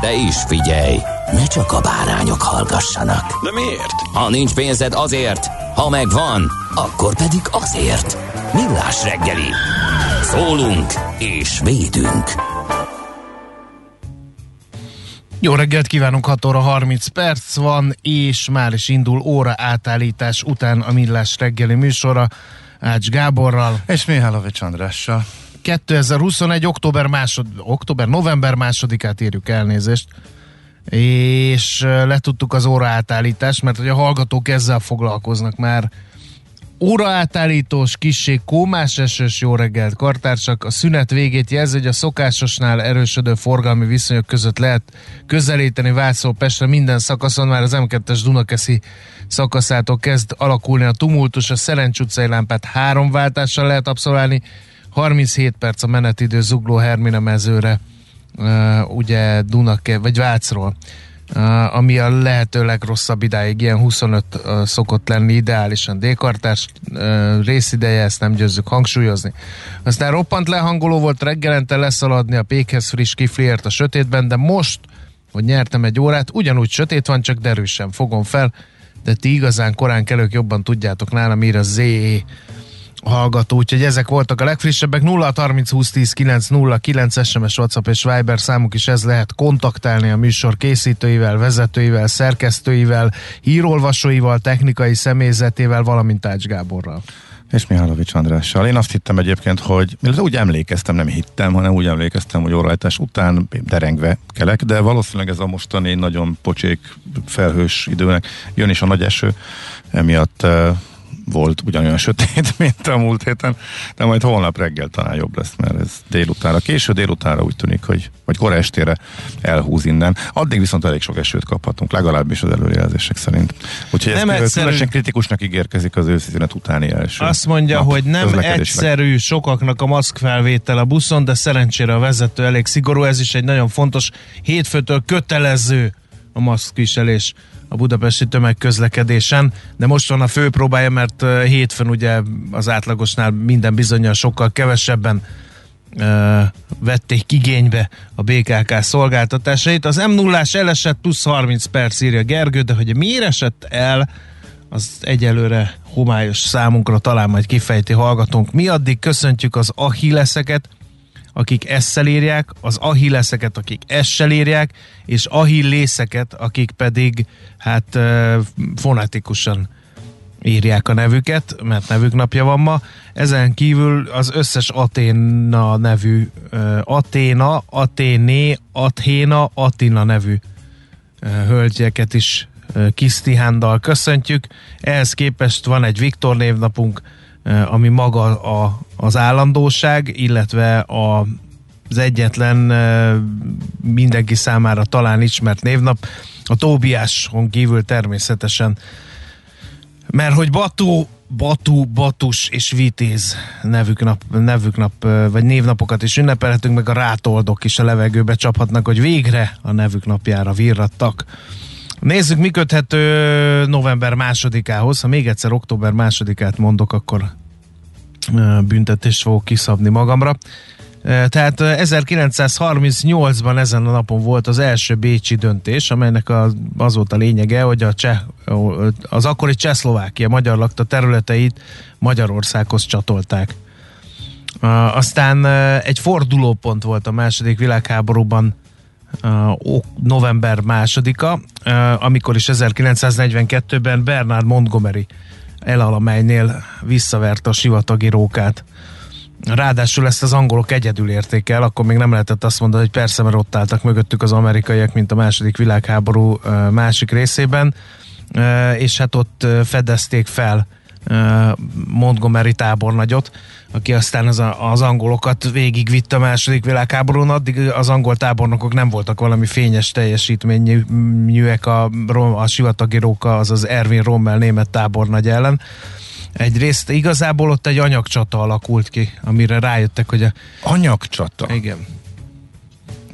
De is figyelj, ne csak a bárányok hallgassanak. De miért? Ha nincs pénzed azért, ha megvan, akkor pedig azért. Millás reggeli. Szólunk és védünk. Jó reggelt kívánunk, 6 óra 30 perc van, és már is indul óra átállítás után a Millás reggeli műsora Ács Gáborral. És Mihálovics Andrással. 2021. október másod, október, november másodikát írjuk elnézést, és letudtuk az óra átállítást, mert hogy a hallgatók ezzel foglalkoznak már óraátállítós, kissé kómás esős jó reggelt kartársak. A szünet végét jelzi, hogy a szokásosnál erősödő forgalmi viszonyok között lehet közelíteni Vászló Pestre minden szakaszon. Már az M2-es Dunakeszi szakaszától kezd alakulni a tumultus. A Szerencs utcai lámpát három váltással lehet abszolválni. 37 perc a menetidő Zugló Hermina mezőre, uh, ugye Dunake, vagy Vácról. Uh, ami a lehető legrosszabb idáig, ilyen 25 uh, szokott lenni ideálisan dékartás uh, részideje, ezt nem győzzük hangsúlyozni. Aztán roppant lehangoló volt reggelente leszaladni a pékhez friss kifliért a sötétben, de most, hogy nyertem egy órát, ugyanúgy sötét van, csak derűsen fogom fel, de ti igazán korán kelők jobban tudjátok nálam, ír a ZE hallgató, úgyhogy ezek voltak a legfrissebbek. 0 30 20 10 9 0 9 SMS, WhatsApp és Viber számuk is ez lehet kontaktálni a műsor készítőivel, vezetőivel, szerkesztőivel, hírolvasóival, technikai személyzetével, valamint Ács Gáborral. És Mihálovics Andrással. Én azt hittem egyébként, hogy illetve úgy emlékeztem, nem hittem, hanem úgy emlékeztem, hogy órajtás után derengve kelek, de valószínűleg ez a mostani nagyon pocsék felhős időnek jön is a nagy eső, emiatt volt ugyanolyan sötét, mint a múlt héten, de majd holnap reggel talán jobb lesz, mert ez délutára, késő délutára úgy tűnik, hogy vagy kora estére elhúz innen. Addig viszont elég sok esőt kaphatunk, legalábbis az előrejelzések szerint. Úgyhogy nem ez egyszerű. különösen kritikusnak ígérkezik az őszi utáni első. Azt mondja, nap, hogy nem egyszerű sokaknak a maszkfelvétel a buszon, de szerencsére a vezető elég szigorú, ez is egy nagyon fontos hétfőtől kötelező a maszkviselés a budapesti tömegközlekedésen, de most van a fő próbája, mert hétfőn ugye az átlagosnál minden bizonyal sokkal kevesebben uh, vették igénybe a BKK szolgáltatásait. Az m 0 elesett plusz 30 perc írja Gergő, de hogy miért esett el, az egyelőre homályos számunkra talán majd kifejti hallgatónk. Mi addig köszöntjük az ahilleszeket, akik esszel írják, az ahilleszeket, akik essel írják, és ahillészeket, akik pedig hát fonetikusan írják a nevüket, mert nevük napja van ma. Ezen kívül az összes Aténa nevű, Aténa, Aténé, Athéna, Atina nevű hölgyeket is Kisztihándal köszöntjük. Ehhez képest van egy Viktor névnapunk, ami maga a, az állandóság, illetve a, az egyetlen mindenki számára talán ismert névnap, a Tóbiáson kívül természetesen, mert hogy Batú, Batú, Batus és Vitéz nevük nap, nevük nap, vagy névnapokat is ünnepelhetünk, meg a rátoldok is a levegőbe csaphatnak, hogy végre a nevük napjára virrattak. Nézzük, mi köthető november másodikához. Ha még egyszer október másodikát mondok, akkor büntetést fogok kiszabni magamra. Tehát 1938-ban ezen a napon volt az első bécsi döntés, amelynek az, volt a lényege, hogy a cseh, az akkori Csehszlovákia magyar lakta területeit Magyarországhoz csatolták. Aztán egy fordulópont volt a második világháborúban november másodika, amikor is 1942-ben Bernard Montgomery elalamelynél visszaverte a sivatagi rókát. Ráadásul ezt az angolok egyedül érték el, akkor még nem lehetett azt mondani, hogy persze, mert ott álltak mögöttük az amerikaiak, mint a második világháború másik részében, és hát ott fedezték fel Montgomery tábornagyot, aki aztán az, a, az angolokat végigvitte a második világháborún, addig az angol tábornokok nem voltak valami fényes teljesítményűek a, a sivatagi róka, az az Erwin Rommel német tábornagy ellen. Egyrészt igazából ott egy anyagcsata alakult ki, amire rájöttek, hogy a... Anyagcsata? Igen.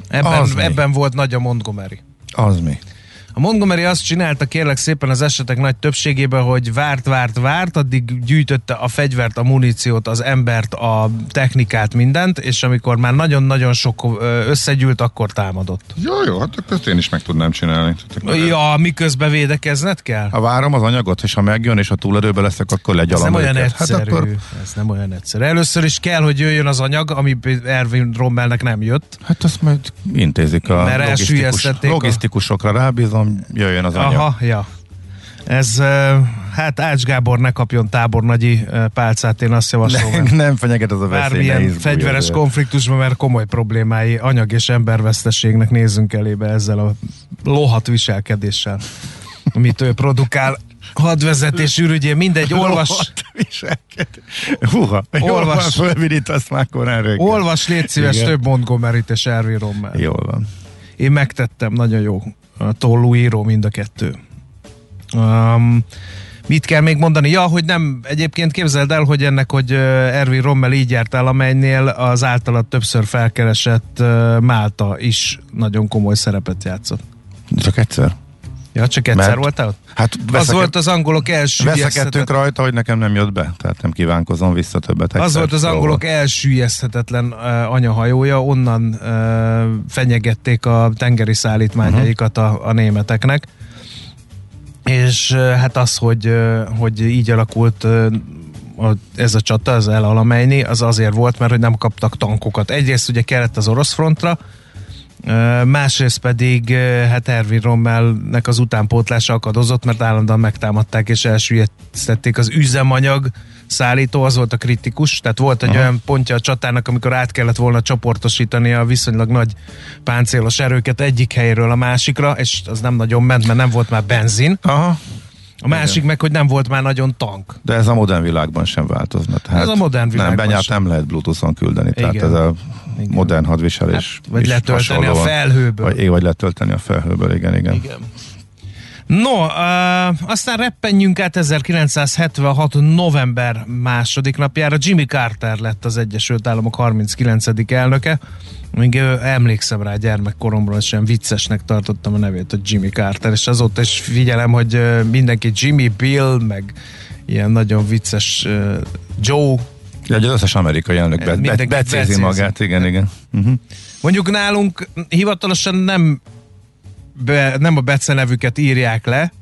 Ebben, ebben volt nagy a Montgomery. Az mi? A Montgomery azt csinálta kérlek szépen az esetek nagy többségében, hogy várt, várt, várt, addig gyűjtötte a fegyvert, a muníciót, az embert, a technikát, mindent, és amikor már nagyon-nagyon sok összegyűlt, akkor támadott. Jó, jó, hát ezt én is meg tudnám csinálni. Ja, miközben védekezned kell? Ha várom az anyagot, és ha megjön, és a túlerőben leszek, akkor legyalam Ez nem olyan őket. egyszerű. Hát akkor... Ez nem olyan egyszerű. Először is kell, hogy jöjjön az anyag, ami Erwin Rommelnek nem jött. Hát azt majd intézik a Mert logisztikus, logisztikusokra rábízom, mondom, jöjjön az anyag. Aha, ja. Ez, hát Ács Gábor ne kapjon tábornagyi pálcát, én azt javaslom. Nem, nem fenyeget az a veszély. Bármilyen fegyveres konfliktusban, mert komoly problémái, anyag és emberveszteségnek nézzünk elébe ezzel a lohat viselkedéssel, amit ő produkál hadvezetés ürügyén, mindegy, olvas. Húha, olvas. Fölvirítasz már korán reggel. Olvas, légy szíves, Igen. több Montgomery-t és Erwin Rommel. Jól van. Én megtettem, nagyon jó tollúíró mind a kettő. Um, mit kell még mondani? Ja, hogy nem, egyébként képzeld el, hogy ennek, hogy Ervin Rommel így járt el, amelynél az általa többször felkeresett Málta is nagyon komoly szerepet játszott. Csak egyszer? Ja, csak egyszer Mert, voltál ott? Hát veszeke, az volt az angolok első Veszekedtünk rajta, hogy nekem nem jött be, tehát nem kívánkozom vissza többet. Egyszer, az volt az angolok elsüllyeszthetetlen uh, anyahajója, onnan uh, fenyegették a tengeri szállítmányaikat uh-huh. a, a németeknek. És uh, hát az, hogy, uh, hogy így alakult uh, a, ez a csata, az El Alameini, az azért volt, mert hogy nem kaptak tankokat. Egyrészt ugye kellett az orosz frontra, másrészt pedig hát Erwin Rommelnek az utánpótlása akadozott, mert állandóan megtámadták és elsüllyesztették az üzemanyag szállító, az volt a kritikus, tehát volt egy Aha. olyan pontja a csatának, amikor át kellett volna csoportosítani a viszonylag nagy páncélos erőket egyik helyről a másikra, és az nem nagyon ment, mert nem volt már benzin. Aha. A másik meg, hogy nem volt már nagyon tank. De ez a modern világban sem változna. Tehát ez a modern világban Nem, benyát nem lehet Bluetooth-on küldeni. Igen. Tehát ez a igen. modern hadviselés. Hát, vagy letölteni a felhőből. Vagy, vagy letölteni a felhőből, igen, igen. igen. No, uh, aztán reppenjünk át 1976. november második napjára. Jimmy Carter lett az Egyesült Államok 39. elnöke. Még emlékszem rá gyermekkoromról, és olyan viccesnek tartottam a nevét, hogy Jimmy Carter, és azóta is figyelem, hogy mindenki Jimmy Bill, meg ilyen nagyon vicces Joe Ja, az összes amerikai elnök be, be, becézi magát, igen, igen. Uh-huh. Mondjuk nálunk hivatalosan nem, be, nem a Bece nevüket írják le,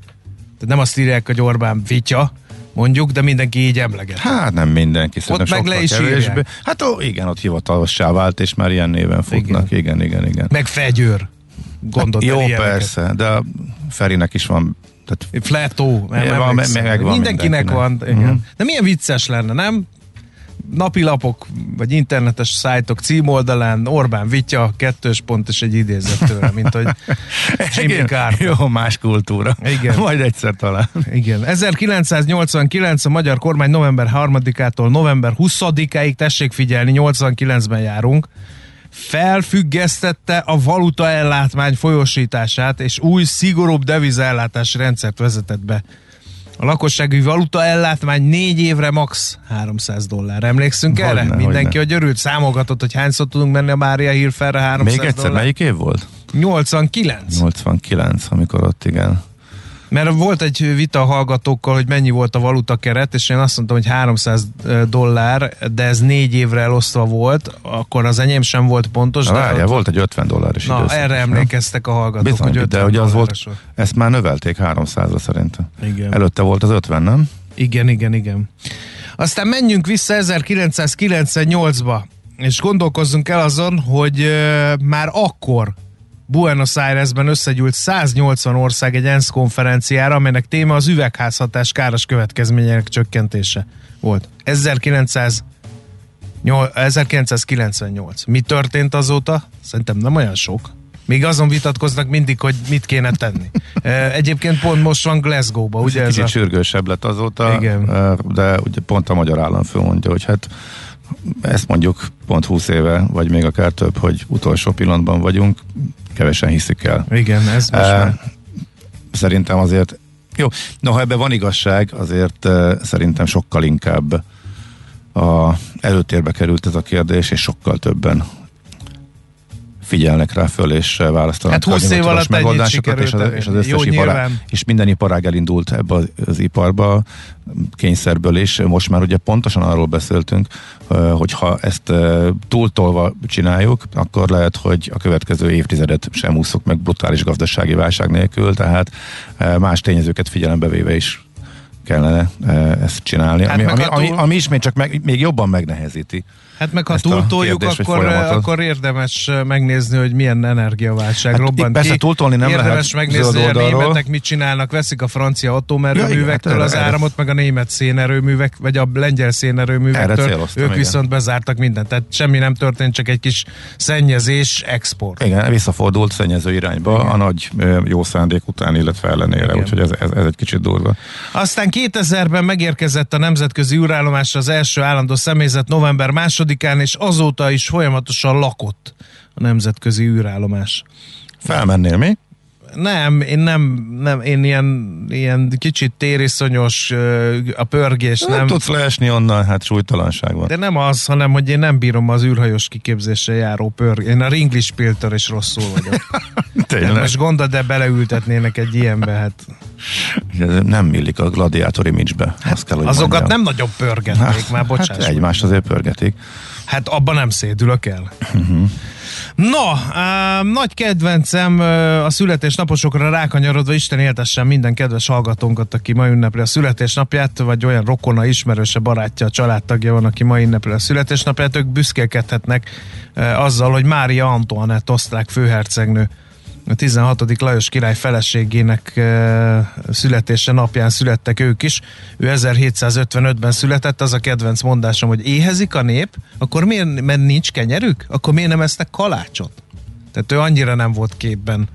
tehát nem azt írják, hogy Orbán Vitya, mondjuk, de mindenki így emleget. Hát nem mindenki, Ott meg le is kevésbé. Hát ó, igen, ott hivatalossá vált, és már ilyen néven futnak, igen, igen, igen. igen. Meg Fegyőr. Gondolt hát, Jó, persze, de Ferinek is van tehát Fletó, meg, van, meg, meg van mindenkinek, mindenkinek van. Igen. Uh-huh. De milyen vicces lenne, nem? Napilapok, vagy internetes szájtok címoldalán Orbán Vitya, kettős pont és egy idézet tőle, mint hogy Jimmy Carter. Jó, más kultúra. Igen. Majd egyszer talán. Igen. 1989 a magyar kormány november 3-ától november 20-áig, tessék figyelni, 89-ben járunk, felfüggesztette a valuta ellátmány folyosítását, és új, szigorúbb devizaellátási rendszert vezetett be. A lakossági valuta ellátmány négy évre max 300 dollár. Emlékszünk hogyne, erre? Mindenki, hogy örült, számogatott, hogy hányszor tudunk menni a Mária Hírferre 300 Még egyszer, dollár. melyik év volt? 89. 89, amikor ott igen. Mert volt egy vita a hallgatókkal, hogy mennyi volt a valuta keret, és én azt mondtam, hogy 300 dollár, de ez négy évre elosztva volt, akkor az enyém sem volt pontos. Na, de várjál, volt egy 50 dollár is. Na, időszak, erre emlékeztek a hallgatók, Bizony, hogy 50 de ugye az volt, ezt már növelték 300-ra szerintem. Igen. Előtte volt az 50, nem? Igen, igen, igen. Aztán menjünk vissza 1998-ba, és gondolkozzunk el azon, hogy már akkor Buenos Airesben összegyűlt 180 ország egy ENSZ konferenciára, amelynek téma az üvegházhatás káros következményének csökkentése volt. 1900 1998. Mi történt azóta? Szerintem nem olyan sok. Még azon vitatkoznak mindig, hogy mit kéne tenni. Egyébként pont most van Glasgow-ba, ugye? Ez kicsit a... sürgősebb lett azóta, Igen. de ugye pont a magyar államfő mondja, hogy hát ezt mondjuk pont 20 éve, vagy még akár több, hogy utolsó pillanatban vagyunk, kevesen hiszik el. Igen, ez most uh, Szerintem azért jó, noha ebben van igazság, azért uh, szerintem sokkal inkább a előtérbe került ez a kérdés, és sokkal többen figyelnek rá föl, és választanak hát 20 év alatt megoldásokat, és az, és az összes Jó, iparág, és minden iparág elindult ebbe az, az iparba kényszerből, és most már ugye pontosan arról beszéltünk, hogy ha ezt túltolva csináljuk, akkor lehet, hogy a következő évtizedet sem úszok meg brutális gazdasági válság nélkül, tehát más tényezőket figyelembe véve is kellene ezt csinálni, hát ami, ami, ami, ami ismét csak meg, még jobban megnehezíti Hát meg ha túltoljuk, akkor, akkor érdemes megnézni, hogy milyen energiaválság hát robbant persze, ki. túltolni nem érdemes lehet megnézni, hogy a németek mit csinálnak, veszik a francia atomerőművektől ja, hát az erre, áramot, meg a német szénerőművek, vagy a lengyel szénerőművektől. Ők igen. viszont bezártak mindent, tehát semmi nem történt, csak egy kis szennyezés, export. Igen, visszafordult szennyező irányba igen. a nagy jó szándék után, illetve ellenére, igen. úgyhogy ez, ez, ez egy kicsit durva. Aztán 2000-ben megérkezett a nemzetközi űrállomásra az első állandó személyzet november második másodikán, és azóta is folyamatosan lakott a nemzetközi űrállomás. Felmennél mi? Nem, én nem, nem én ilyen, ilyen kicsit tériszonyos a pörgés, nem. Nem tudsz leesni onnan, hát súlytalanság van. De nem az, hanem hogy én nem bírom az űrhajós kiképzésre járó pörg. Én a Ringlish Pilter is rosszul vagyok. Tényleg. most gondold, de beleültetnének egy ilyenbe, hát. Nem illik a gladiátor image-be. Hát kell, azokat mondjam. nem nagyobb pörgetnék, hát, már bocsáss. Hát egymást azért pörgetik. Hát abban nem szédülök el. Uh-huh. No, uh, nagy kedvencem a születésnaposokra rákanyarodva Isten éltessen minden kedves hallgatónkat, aki ma ünnepli a születésnapját, vagy olyan rokona, ismerőse, barátja, családtagja van, aki ma ünnepli a születésnapját, ők büszkélkedhetnek azzal, hogy Mária Antoinette osztrák főhercegnő a 16. Lajos király feleségének e, születése napján születtek ők is. Ő 1755-ben született, az a kedvenc mondásom, hogy éhezik a nép, akkor miért, mert nincs kenyerük? Akkor miért nem esznek kalácsot? Tehát ő annyira nem volt képben.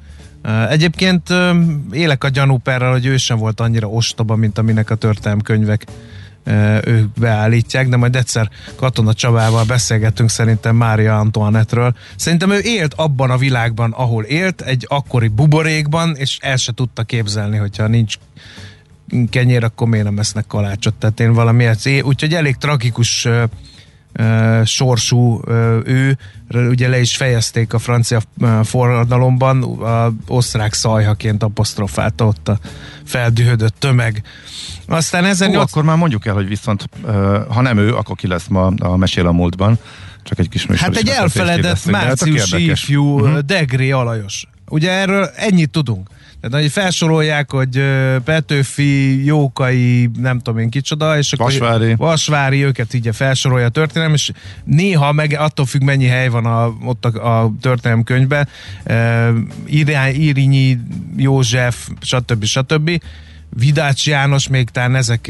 E, egyébként e, élek a gyanúperrel, hogy ő sem volt annyira ostoba, mint aminek a történelmkönyvek ők beállítják, de majd egyszer Katona Csabával beszélgetünk szerintem Mária Antoinette-ről. Szerintem ő élt abban a világban, ahol élt, egy akkori buborékban, és el se tudta képzelni, hogyha nincs kenyér, akkor miért nem esznek kalácsot. Tehát én valami úgyhogy elég tragikus sorsú ő, ugye le is fejezték a francia forradalomban, a osztrák szajhaként apostrofálta ott a feldühödött tömeg. Aztán ezen... Hú, akkor már mondjuk el, hogy viszont ha nem ő, akkor ki lesz ma a Mesél a múltban. Csak egy kis műsor Hát egy elfeledett hát márciusi ifjú uh-huh. Degré Alajos. Ugye erről ennyit tudunk. Tehát, hogy felsorolják, hogy Petőfi, Jókai, nem tudom én kicsoda, és akkor Vasvári. Vasvári őket így felsorolja a történelem, és néha meg attól függ, mennyi hely van a, ott a, a történelem könyvben, uh, Irinyi, József, stb. stb. Vidács János, még talán ezek,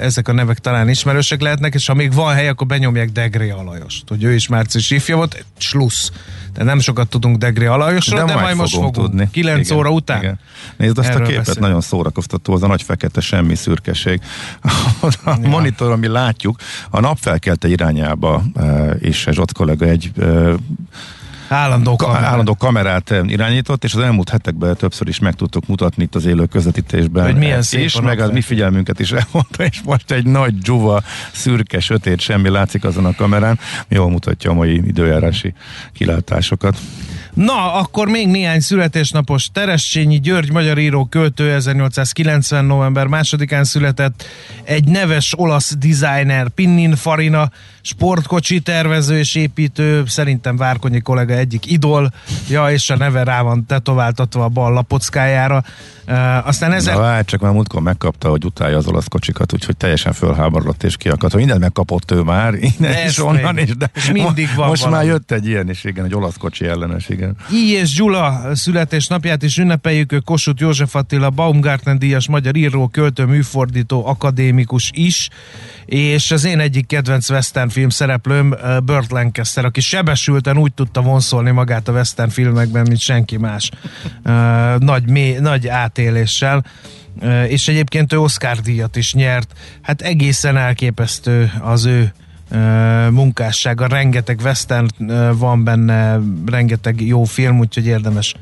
ezek a nevek talán ismerősek lehetnek, és ha még van hely, akkor benyomják Degré Alajost, hogy ő is március ifja volt, slussz. De nem sokat tudunk Degré Alajosról, de, de majd most fogunk. Tudni. 9 igen, óra után. Igen. Nézd azt Erről a képet, beszél. nagyon szórakoztató, az a nagy fekete semmi szürkeség. a ja. monitor, ami látjuk, a napfelkelte irányába, és Zsot kollega egy Állandó, kamerát. állandó kamerát eh, irányított, és az elmúlt hetekben többször is meg tudtuk mutatni itt az élő közvetítésben. Hogy milyen szép és meg az mi figyelmünket is elmondta, és most egy nagy dzsuva, szürke, sötét, semmi látszik azon a kamerán. Jól mutatja a mai időjárási kilátásokat. Na, akkor még néhány születésnapos Terescsényi György, magyar író, költő 1890. november másodikán született, egy neves olasz designer Pinnin Farina, sportkocsi tervező és építő, szerintem Várkonyi kollega egyik idol, ja, és a neve rá van tetováltatva a bal lapockájára. Uh, aztán ezen... Na várj, csak már múltkor megkapta, hogy utálja az olasz kocsikat, úgyhogy teljesen fölháborodott és kiakadt. Mindent megkapott ő már, innen De is, onnan még. is, de És mindig van most valami. már jött egy ilyen is, igen, egy olasz kocsi ellenes, igen. I. és Gyula születésnapját is ünnepeljük, ő Kossuth József Attila, Baumgarten díjas, magyar író, költő, műfordító, akadémikus is, és az én egyik kedvenc western film szereplőm Burt Lancaster, aki sebesülten úgy tudta vonszolni magát a western filmekben, mint senki más. Uh, nagy, mély, nagy átéléssel. És egyébként ő Oscar díjat is nyert. Hát egészen elképesztő az ő munkássága, rengeteg western van benne, rengeteg jó film, úgyhogy érdemes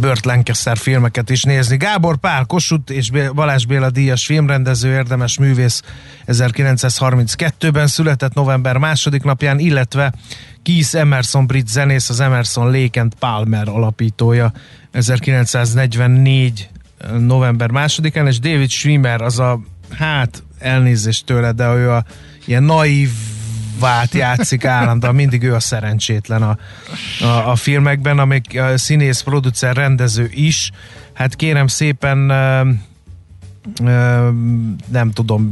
Burt Lancaster filmeket is nézni. Gábor Pál, Kossuth és Balázs Béla díjas filmrendező, érdemes művész 1932-ben született november második napján, illetve Keith Emerson brit zenész, az Emerson Lake and Palmer alapítója 1944 november másodikán, és David Schwimmer az a, hát elnézést tőle, de ő a ilyen naív vált játszik állandóan, mindig ő a szerencsétlen a, a, a filmekben, amik a színész, producer, rendező is. Hát kérem szépen nem tudom,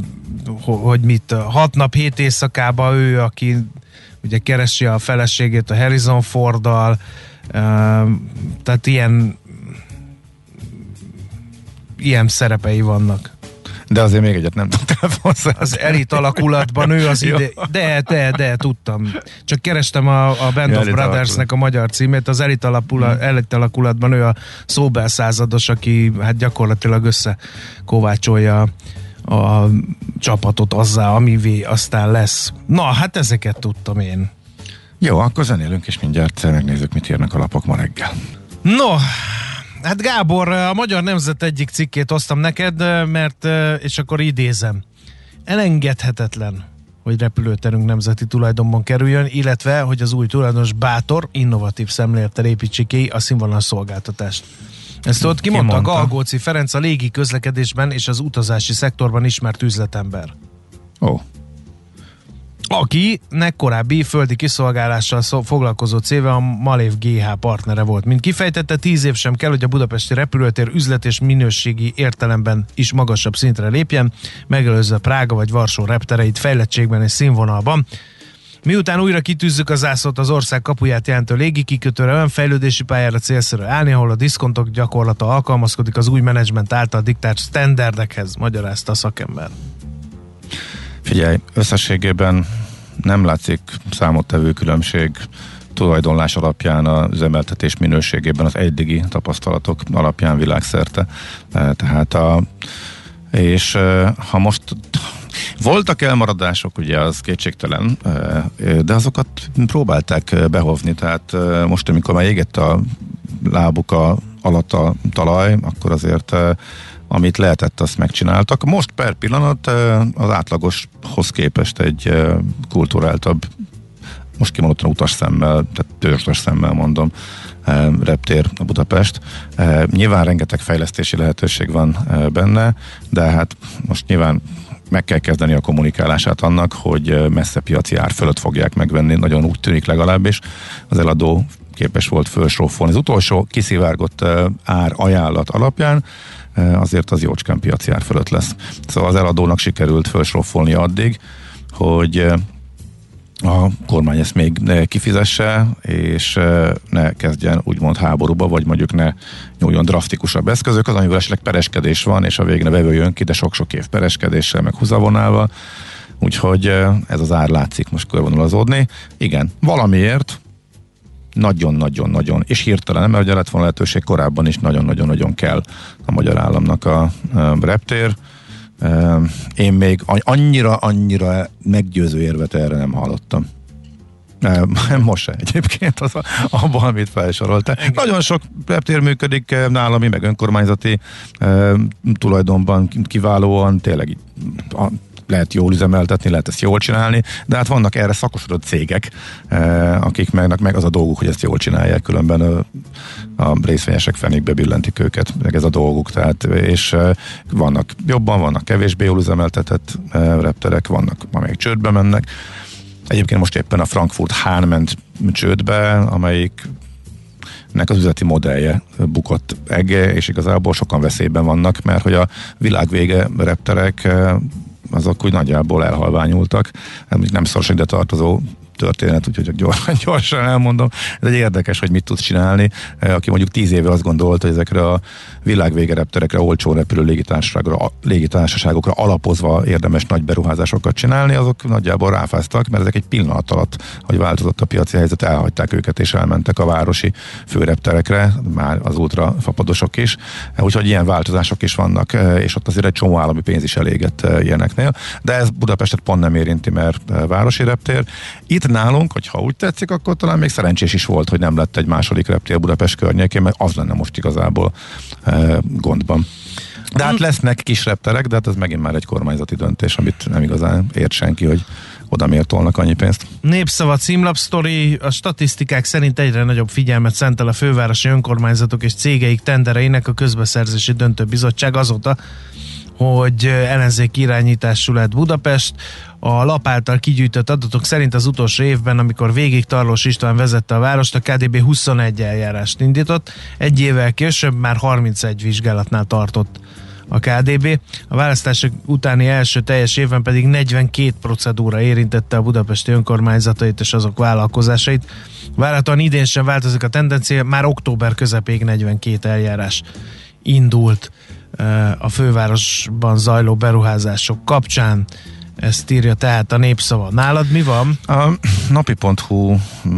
ho- hogy mit, hat nap, hét éjszakában ő, aki ugye keresi a feleségét a Harrison Forddal, tehát ilyen ilyen szerepei vannak. De azért még egyet nem tudtál hozzá. Az elit alakulatban ő az ide... De, de, de, tudtam. Csak kerestem a, a Band Ja, of Brothersnek a magyar címét. Az elit, alapula, Hmm. elit alakulatban ő a szóbel százados, aki hát gyakorlatilag összekovácsolja a csapatot azzá, amivé aztán lesz. Na, hát ezeket tudtam én. Jó, akkor zenélünk, és mindjárt megnézzük, mit írnak a lapok ma reggel. No, hát Gábor, a Magyar Nemzet egyik cikkét hoztam neked, mert, és akkor idézem, elengedhetetlen, hogy repülőterünk nemzeti tulajdonban kerüljön, illetve, hogy az új tulajdonos bátor, innovatív szemlélettel építsi ki a színvonalas szolgáltatást. Ezt ott kimondta, mondta? Galgóci Ferenc a légi közlekedésben és az utazási szektorban ismert üzletember Ó, akinek korábbi földi kiszolgálással foglalkozó céve a Malév GH partnere volt. Mint kifejtette, tíz év sem kell, hogy a budapesti repülőtér üzlet és minőségi értelemben is magasabb szintre lépjen, megelőzve Prága vagy Varsó reptereit fejlettségben és színvonalban. Miután újra kitűzzük a zászlót az ország kapuját jelentő légikikötőre, olyan fejlődési pályára célszerű állni, ahol a diszkontok gyakorlata alkalmazkodik az új menedzsment által diktált standardekhez, magyarázta a szakember. Figyelj, összességében nem látszik számottevő különbség tulajdonlás alapján az üzemeltetés minőségében az eddigi tapasztalatok alapján világszerte. Eh, Tehát a és eh, ha most voltak elmaradások, ugye az kétségtelen, eh, de azokat próbálták eh, behovni, tehát eh, most, amikor már égett a lábuk a, alatt a talaj, akkor azért amit lehetett, azt megcsináltak. Most per pillanat az átlagoshoz képest egy kulturáltabb most kimondottan utas szemmel, tehát törzsös szemmel mondom, reptér a Budapest. Nyilván rengeteg fejlesztési lehetőség van benne, de hát most nyilván meg kell kezdeni a kommunikálását annak, hogy messze piaci ár fölött fogják megvenni, nagyon úgy tűnik legalábbis. Az eladó képes volt fölsrófolni. Az utolsó kiszivárgott ár ajánlat alapján azért az jócskán piaci ár fölött lesz. Szóval az eladónak sikerült fölsrófolni addig, hogy eh, a kormány ezt még kifizesse, és eh, ne kezdjen úgymond háborúba, vagy mondjuk ne nyúljon drasztikusabb eszközök, az amivel esetleg pereskedés van, és a végén vevő jön ki, de sok-sok év pereskedéssel, meg húzavonával, úgyhogy eh, ez az ár látszik most körvonalazódni. Igen, valamiért nagyon-nagyon-nagyon, és hirtelen, mert ugye lett volna lehetőség korábban is nagyon-nagyon-nagyon kell a magyar államnak a, reptér, Én még annyira-annyira meggyőző érvet erre nem hallottam. Most se egyébként az a, abban, amit felsoroltál. Nagyon sok reptér működik állami, meg önkormányzati tulajdonban kiválóan, tényleg a lehet jól üzemeltetni, lehet ezt jól csinálni, de hát vannak erre szakosodott cégek, eh, akik meg, meg az a dolguk, hogy ezt jól csinálják, különben a, részvényesek fenékbe billentik őket, meg ez a dolguk, tehát és eh, vannak jobban, vannak kevésbé jól üzemeltetett eh, repterek, vannak, amelyek csődbe mennek. Egyébként most éppen a Frankfurt Hahn ment csődbe, amelyik nek az üzleti modellje bukott ege, és igazából sokan veszélyben vannak, mert hogy a világvége repterek azok úgy nagyjából elhalványultak. Nem szoros ide tartozó történet, úgyhogy gyorsan, gyorsan elmondom. Ez egy érdekes, hogy mit tudsz csinálni. Eh, aki mondjuk tíz éve azt gondolta, hogy ezekre a világvége repterekre, olcsó repülő légitársaságokra, légitársaságokra alapozva érdemes nagy beruházásokat csinálni, azok nagyjából ráfáztak, mert ezek egy pillanat alatt, hogy változott a piaci helyzet, elhagyták őket és elmentek a városi főrepterekre, már az ultra fapadosok is. Eh, úgyhogy ilyen változások is vannak, eh, és ott azért egy csomó állami pénz is elégett ilyeneknél. De ez Budapestet pont nem érinti, mert városi reptér. Itt nálunk, hogyha úgy tetszik, akkor talán még szerencsés is volt, hogy nem lett egy második reptér Budapest környékén, mert az lenne most igazából e, gondban. De hát lesznek kis repterek, de hát ez megint már egy kormányzati döntés, amit nem igazán ért senki, hogy oda miért tolnak annyi pénzt. Népszava címlapsztori, a statisztikák szerint egyre nagyobb figyelmet szentel a fővárosi önkormányzatok és cégeik tendereinek a közbeszerzési döntőbizottság azóta, hogy ellenzék irányítású lett Budapest. A lap által kigyűjtött adatok szerint az utolsó évben, amikor végig Tarlós István vezette a várost, a KDB 21 eljárást indított, egy évvel később már 31 vizsgálatnál tartott a KDB. A választások utáni első teljes évben pedig 42 procedúra érintette a budapesti önkormányzatait és azok vállalkozásait. Várhatóan idén sem változik a tendencia, már október közepéig 42 eljárás indult a fővárosban zajló beruházások kapcsán. Ezt írja tehát a népszava. Nálad mi van? A napi.hu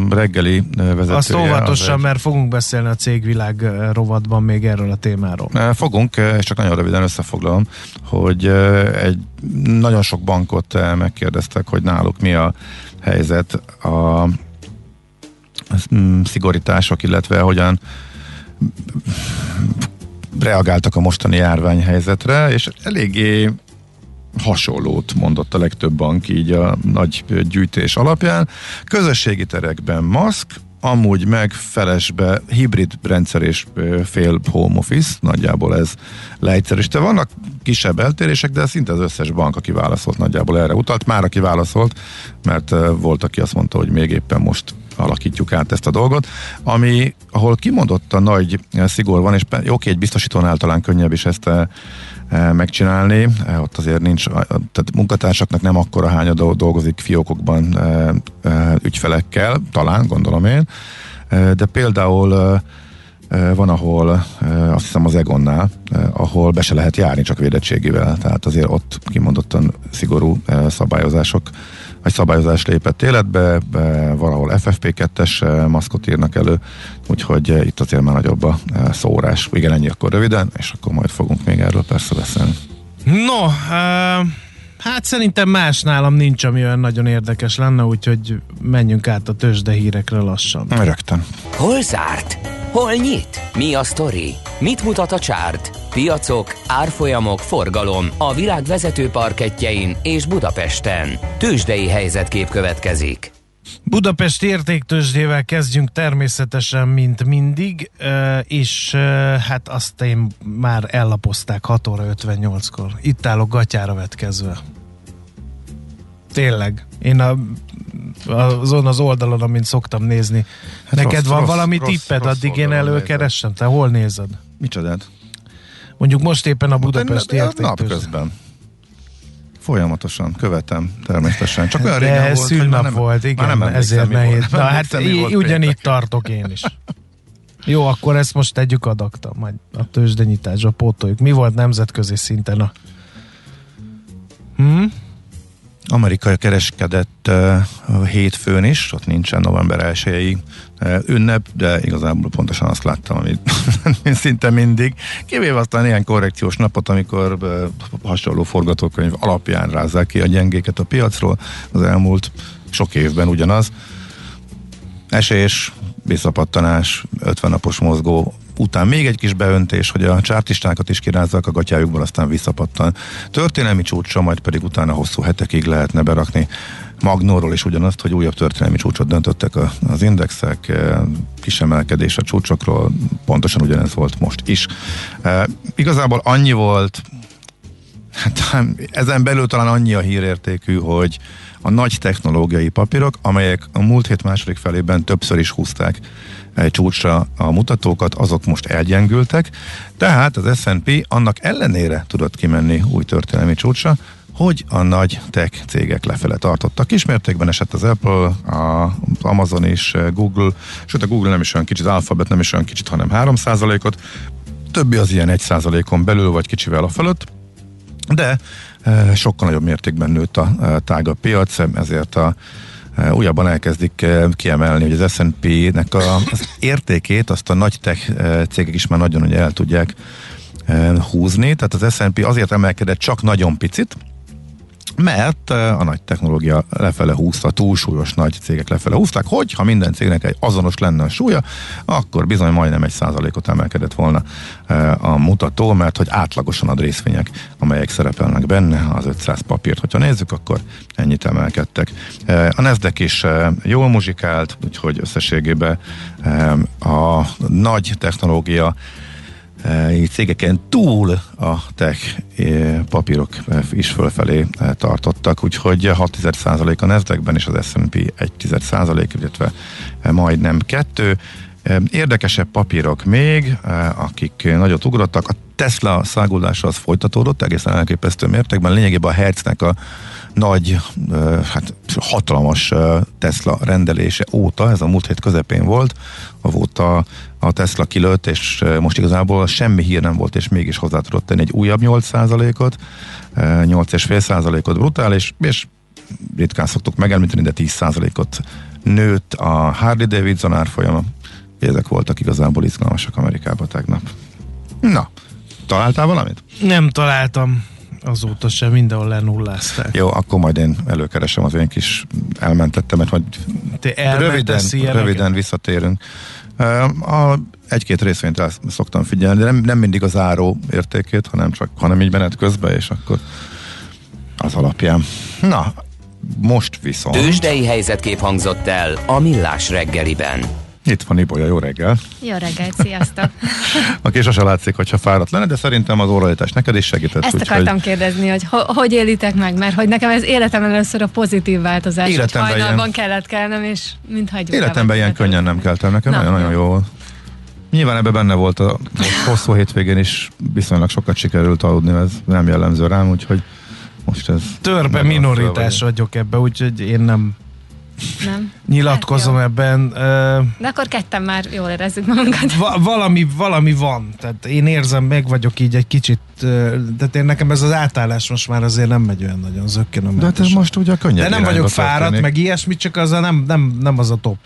reggeli vezetője. Azt óvatosan, egy... mert fogunk beszélni a cégvilág rovatban még erről a témáról. Fogunk, és csak nagyon röviden összefoglalom, hogy egy nagyon sok bankot megkérdeztek, hogy náluk mi a helyzet a mm, szigorítások, illetve hogyan reagáltak a mostani járványhelyzetre, és eléggé hasonlót mondott a legtöbb bank így a nagy gyűjtés alapján. Közösségi terekben maszk, amúgy meg felesbe hibrid rendszer és fél home office, nagyjából ez leegyszerűsítve. Vannak kisebb eltérések, de szinte az összes bank, aki válaszolt, nagyjából erre utalt. Már aki válaszolt, mert volt, aki azt mondta, hogy még éppen most alakítjuk át ezt a dolgot, ami, ahol kimondott a nagy szigor van, és oké, egy biztosítónál talán könnyebb is ezt megcsinálni, ott azért nincs, tehát munkatársaknak nem akkora hánya dolgozik fiókokban ügyfelekkel, talán, gondolom én, de például van, ahol azt hiszem az Egonnál, ahol be se lehet járni csak védettségével, tehát azért ott kimondottan szigorú szabályozások vagy szabályozás lépett életbe, valahol FFP2-es maszkot írnak elő, úgyhogy itt azért már nagyobb a szórás. Igen, ennyi akkor röviden, és akkor majd fogunk még erről persze beszélni. No, uh... Hát szerintem más nálam nincs, ami olyan nagyon érdekes lenne, úgyhogy menjünk át a tőzsde hírekre lassan. Rögtön. Hol zárt? Hol nyit? Mi a sztori? Mit mutat a csárt? Piacok, árfolyamok, forgalom a világ vezető parketjein és Budapesten. Tőzsdei helyzetkép következik. Budapest értéktőzsdével kezdjünk természetesen, mint mindig, és hát azt én már ellapozták 6 óra 58-kor. Itt állok gatyára vetkezve. Tényleg. Én a, azon az oldalon, amint szoktam nézni. Hát Neked rossz, van rossz, valami rossz, tipped, rossz addig én előkeresem? Te hol nézed? Micsodát? Mondjuk most éppen a Budapest értéktőzsdével. napközben. Folyamatosan követem, természetesen. Csak olyan régen volt, szűnnap nem, volt, igen, nem ezért nehéz. Na hát ugyanígy tartok én is. Jó, akkor ezt most tegyük adakta, majd a tőzsdenyításra pótoljuk. Mi volt nemzetközi szinten a... Hm? Amerikai kereskedett uh, hétfőn is, ott nincsen november 1 uh, ünnep, de igazából pontosan azt láttam, amit szinte mindig. Kivéve aztán ilyen korrekciós napot, amikor uh, hasonló forgatókönyv alapján rázzák ki a gyengéket a piacról, az elmúlt sok évben ugyanaz. Esés, visszapattanás, 50 napos mozgó után még egy kis beöntés, hogy a csártistákat is kirázzák a gatyájukból, aztán visszapattan. Történelmi csúcsra, majd pedig utána hosszú hetekig lehetne berakni. Magnóról is ugyanazt, hogy újabb történelmi csúcsot döntöttek az indexek, kisemelkedés a csúcsokról, pontosan ugyanez volt most is. E, igazából annyi volt, hát ezen belül talán annyi a hírértékű, hogy a nagy technológiai papírok, amelyek a múlt hét második felében többször is húzták csúcsra a mutatókat, azok most elgyengültek, tehát az S&P annak ellenére tudott kimenni új történelmi csúcsra, hogy a nagy tech cégek lefele tartottak. Kismértékben esett az Apple, az Amazon és Google, sőt a Google nem is olyan kicsit, az Alphabet nem is olyan kicsit, hanem 3%-ot, többi az ilyen 1%-on belül, vagy kicsivel a fölött, de e, sokkal nagyobb mértékben nőtt a e, tágabb piac, ezért a újabban elkezdik kiemelni, hogy az S&P-nek a, az értékét, azt a nagy tech cégek is már nagyon ugye el tudják húzni, tehát az S&P azért emelkedett csak nagyon picit, mert a nagy technológia lefele húzta, túlsúlyos nagy cégek lefele húzták, hogy ha minden cégnek egy azonos lenne a súlya, akkor bizony majdnem egy százalékot emelkedett volna a mutató, mert hogy átlagosan ad részvények, amelyek szerepelnek benne, az 500 papírt. Hogyha nézzük, akkor ennyit emelkedtek. A Nasdaq is jól muzsikált, úgyhogy összességében a nagy technológia cégeken túl a tech papírok is fölfelé tartottak, úgyhogy 6,1% a Nasdaqben és az S&P 1,1%, illetve majdnem 2. Érdekesebb papírok még, akik nagyot ugrottak, a Tesla szágulása az folytatódott egészen elképesztő mértékben, lényegében a Hertznek a nagy, hát hatalmas Tesla rendelése óta, ez a múlt hét közepén volt, avóta a Tesla kilőtt, és most igazából semmi hír nem volt, és mégis hozzá tudott tenni egy újabb 8%-ot, 8,5%-ot brutális, és ritkán szoktuk megemlíteni, de 10%-ot nőtt a Harley Davidson árfolyama. Ezek voltak igazából izgalmasak Amerikában tegnap. Na, találtál valamit? Nem találtam azóta sem mindenhol lenullázták. Jó, akkor majd én előkeresem az én kis elmentettemet, hogy Te röviden, röviden visszatérünk. A egy-két részvényt rá szoktam figyelni, de nem, nem mindig az áró értékét, hanem csak, hanem így menet közben, és akkor az alapján. Na, most viszont... Tőzsdei helyzetkép hangzott el a Millás reggeliben. Itt van Ibolya, jó reggel! Jó reggel, sziasztok! Aki sose látszik, hogyha fáradt lenne, de szerintem az óralitás neked is segített. Ezt úgy, akartam hogy... kérdezni, hogy ho- hogy élitek meg, mert hogy nekem ez életem először a pozitív változás, Életemben hogy hajnalban ilyen... kellett kelnem, és mintha egy Életemben ilyen könnyen nem keltem, nekem nagyon-nagyon jó volt. Nyilván ebben benne volt a hosszú hétvégén is viszonylag sokat sikerült aludni, ez nem jellemző rám, úgyhogy most ez... Törpe minoritás vagyok ebbe, úgyhogy én nem nem. Nyilatkozom hát ebben. De akkor ketten már jól érezzük magunkat. Va- valami, valami van. Tehát én érzem, meg vagyok így egy kicsit, tehát én nekem ez az átállás most már azért nem megy olyan nagyon zökkenő. De te most ugye könnyebb De nem vagyok fáradt, történik. meg ilyesmi, csak az a nem, nem, nem az a top.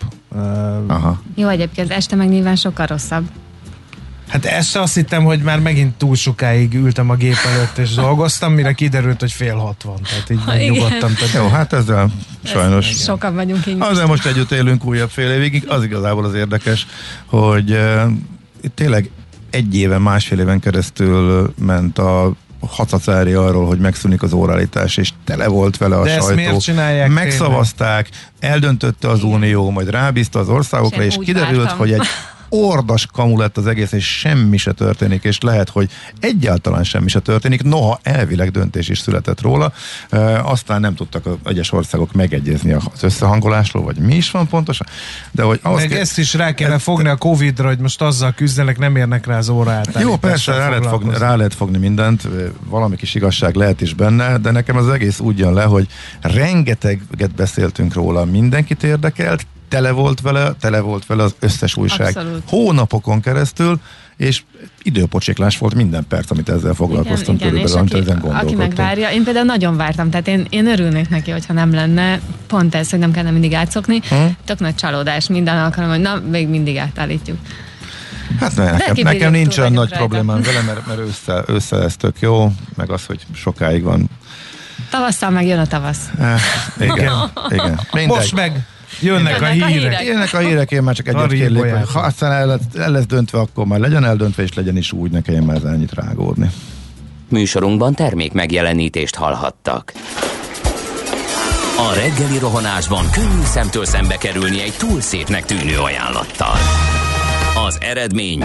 Aha. Jó, egyébként este meg nyilván sokkal rosszabb. Hát ezt se azt hittem, hogy már megint túl sokáig ültem a gép előtt és dolgoztam, mire kiderült, hogy fél hat van. Tehát így megnyugodtam. Tehát... Jó, hát ezzel sajnos. Ez sokan vagyunk így. Azért most együtt élünk újabb fél évig. Az igazából az érdekes, hogy uh, tényleg egy éven, másfél éven keresztül ment a hacacári arról, hogy megszűnik az órálítás, és tele volt vele a De sajtó. miért csinálják Megszavazták, tényleg? eldöntötte az Unió, majd rábízta az országokra, Sem és kiderült, vártam. hogy egy ordas kamu lett az egész, és semmi se történik, és lehet, hogy egyáltalán semmi se történik, noha elvileg döntés is született róla, e, aztán nem tudtak az egyes országok megegyezni az összehangolásról, vagy mi is van pontosan, de hogy ahhoz Meg ke- ezt is rá kellene fogni a Covid-ra, hogy most azzal küzdenek, nem érnek rá az órát. Jó, persze, rá lehet, fogni, rá lehet fogni mindent, valami kis igazság lehet is benne, de nekem az egész úgy jön le, hogy rengeteget beszéltünk róla, mindenkit érdekelt, tele volt vele, tele volt vele az összes újság. Abszolút. Hónapokon keresztül, és időpocséklás volt minden perc, amit ezzel foglalkoztam igen, körülbelül, amit ezen Aki megvárja, én például nagyon vártam, tehát én, én örülnék neki, hogyha nem lenne, pont ez, hogy nem kellene mindig átszokni, hmm. tök nagy csalódás minden alkalom, hogy na, még mindig átállítjuk. Hát ne, nekem, nekem nincs olyan nagy rajta. problémám vele, mert, mert össze, össze ez tök jó, meg az, hogy sokáig van. Tavasszal meg jön a tavasz. Eh, igen, igen. Mindegy. Most meg Jönnek a hírek. Jönnek a hírek, én már csak egyet kérlek, hogy ha aztán el, lesz- el lesz döntve, akkor már legyen eldöntve, és legyen is úgy, ne kelljen már ennyit rágódni. Műsorunkban termék megjelenítést hallhattak. A reggeli rohanásban könnyű szemtől szembe kerülni egy túl szépnek tűnő ajánlattal. Az eredmény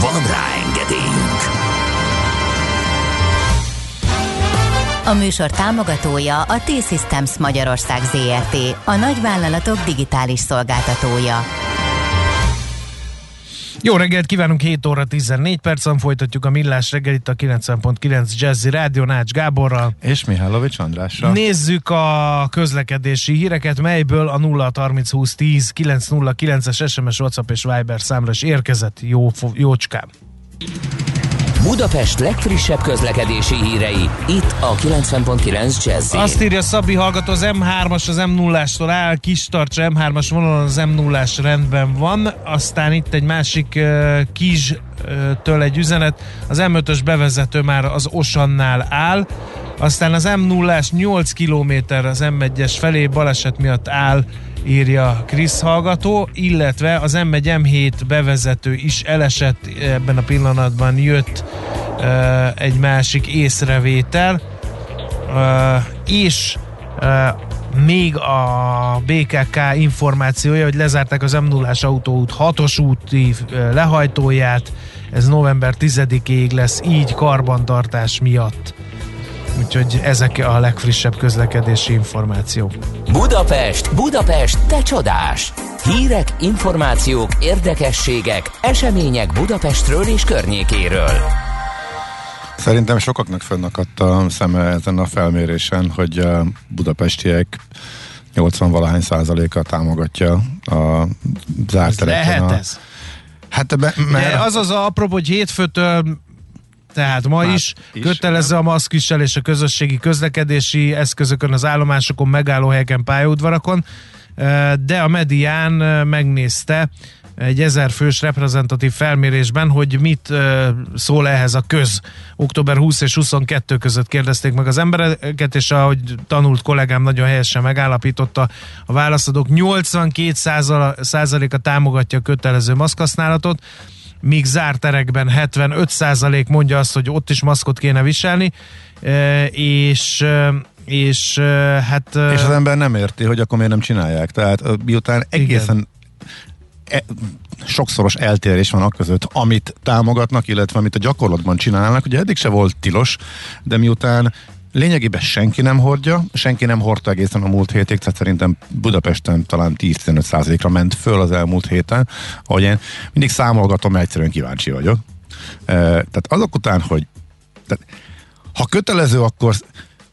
Van rá engedélyünk! A műsor támogatója a T-Systems Magyarország ZRT, a nagyvállalatok digitális szolgáltatója. Jó reggelt kívánunk, 7 óra 14 percen folytatjuk a Millás reggelit a 90.9 Jazzy Rádió Nács Gáborral. És Mihálovics Andrással. Nézzük a közlekedési híreket, melyből a 0 30 20 10 909-es SMS, WhatsApp és Viber számra is érkezett. Jó, jócskám. Budapest legfrissebb közlekedési hírei, itt a 90.9 jazz Azt írja Szabi hallgató, az M3-as az M0-ástól áll, kis tartsa M3-as vonalon az M0-ás rendben van, aztán itt egy másik uh, kis-től egy üzenet, az M5-ös bevezető már az Osannál áll, aztán az M0-ás 8 km az M1-es felé baleset miatt áll, írja Krisz hallgató, illetve az M1 M7 bevezető is elesett, ebben a pillanatban jött uh, egy másik észrevétel, Uh, és uh, még a BKK információja, hogy lezárták az m 0 autóút 6-os úti lehajtóját, ez november 10-ig lesz, így karbantartás miatt. Úgyhogy ezek a legfrissebb közlekedési információk. Budapest, Budapest, te csodás! Hírek, információk, érdekességek, események Budapestről és környékéről. Szerintem sokaknak fönnakadt a szeme ezen a felmérésen, hogy a budapestiek 80-valahány százaléka támogatja a zárt Ez lehet a, ez? Hát be, mert De az az a apropó, hogy hétfőtől tehát ma Hát is, is, kötelező a maszkviselés a közösségi közlekedési eszközökön, az állomásokon, megállóhelyeken, pályaudvarakon, de a medián megnézte egy ezer fős reprezentatív felmérésben, hogy mit szól ehhez a köz. Október 20 és 22 között kérdezték meg az embereket, és ahogy tanult kollégám nagyon helyesen megállapította, a válaszadók 82 százaléka támogatja a kötelező maszkhasználatot, míg zárt terekben 75% mondja azt, hogy ott is maszkot kéne viselni, e, és e, és e, hát... és az ember nem érti, hogy akkor miért nem csinálják. Tehát miután egészen e, sokszoros eltérés van a között, amit támogatnak, illetve amit a gyakorlatban csinálnak. Ugye eddig se volt tilos, de miután lényegében senki nem hordja, senki nem hordta egészen a múlt hétig, tehát szerintem Budapesten talán 10-15 százalékra ment föl az elmúlt héten, ahogy én mindig számolgatom, mert egyszerűen kíváncsi vagyok. Tehát azok után, hogy tehát, ha kötelező, akkor